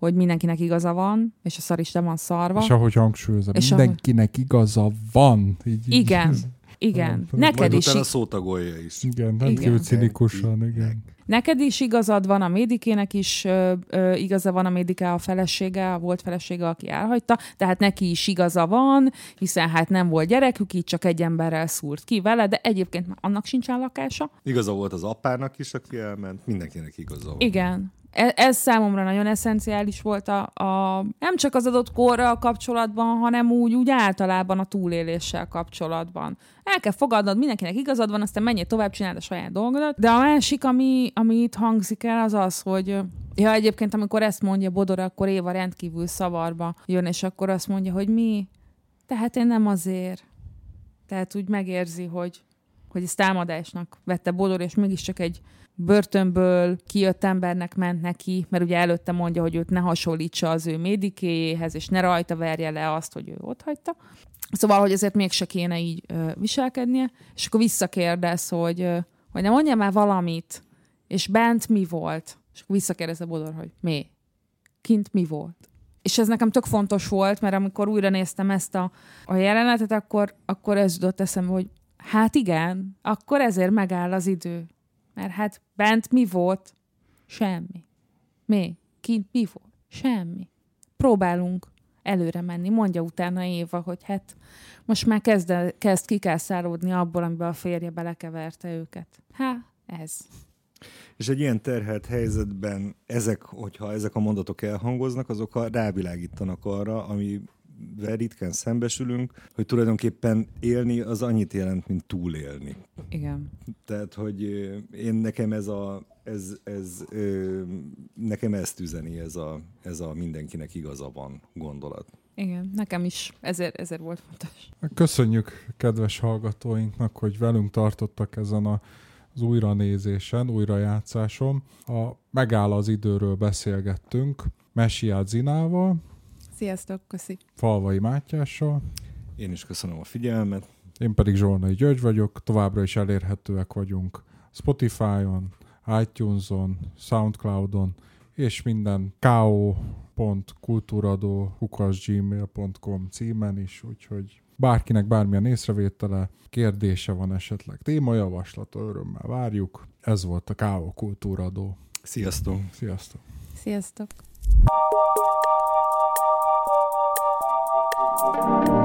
hogy mindenkinek igaza van, és a szar is van szarva. És ahogy hangsúlyozom, és mindenkinek ahogy... igaza van. Így, igen, így, igen. Neked Majd is. Utána szótagolja is. Igen, nem igen. cinikusan, igen. Neked is igazad van, a Médikének is ö, ö, igaza van, a Médiká a felesége, a volt felesége, aki elhagyta, tehát neki is igaza van, hiszen hát nem volt gyerekük, így csak egy emberrel szúrt ki vele, de egyébként már annak sincsen lakása. Igaza volt az apának is, aki elment, mindenkinek igaza van. Igen, ez, ez számomra nagyon eszenciális volt a, a, nem csak az adott korral kapcsolatban, hanem úgy, úgy általában a túléléssel kapcsolatban. El kell fogadnod, mindenkinek igazad van, aztán menjél tovább, csináld a saját dolgodat. De a másik, ami, ami itt hangzik el, az az, hogy ja, egyébként amikor ezt mondja Bodor, akkor Éva rendkívül szavarba jön, és akkor azt mondja, hogy mi? Tehát én nem azért. Tehát úgy megérzi, hogy, hogy ez támadásnak vette Bodor, és mégiscsak egy börtönből kijött embernek ment neki, mert ugye előtte mondja, hogy őt ne hasonlítsa az ő médikéjéhez, és ne rajta verje le azt, hogy ő ott hagyta. Szóval, hogy ezért mégse kéne így ö, viselkednie, és akkor visszakérdez, hogy, ö, hogy ne mondja már valamit, és bent mi volt? És akkor visszakérdez a Bodor, hogy mi? Kint mi volt? És ez nekem tök fontos volt, mert amikor újra néztem ezt a, a jelenetet, akkor, akkor ez jutott eszembe, hogy hát igen, akkor ezért megáll az idő. Mert hát bent mi volt? Semmi. Mi? Kint mi volt? Semmi. Próbálunk előre menni. Mondja utána Éva, hogy hát most már kezd, kezd kikászálódni abból, amiben a férje belekeverte őket. Hát, ez. És egy ilyen terhelt helyzetben ezek, hogyha ezek a mondatok elhangoznak, azok rávilágítanak arra, ami ritkán szembesülünk, hogy tulajdonképpen élni az annyit jelent, mint túlélni. Igen. Tehát, hogy én nekem ez a, ez, ez, nekem ezt üzeni ez a, ez a mindenkinek igaza van gondolat. Igen, nekem is ezért, ezért volt fontos. Köszönjük kedves hallgatóinknak, hogy velünk tartottak ezen a az újranézésen, újrajátszáson. A Megáll az időről beszélgettünk Messiát Zinával, Sziasztok, köszi. Falvai Mátyással. Én is köszönöm a figyelmet. Én pedig Zsolnai György vagyok, továbbra is elérhetőek vagyunk Spotify-on, iTunes-on, Soundcloud-on, és minden ko.kultúradó.gmail.com címen is, úgyhogy bárkinek bármilyen észrevétele, kérdése van esetleg, témajavaslata, örömmel várjuk. Ez volt a K.O. Kultúradó. Sziasztok! Sziasztok! Sziasztok! Thank you.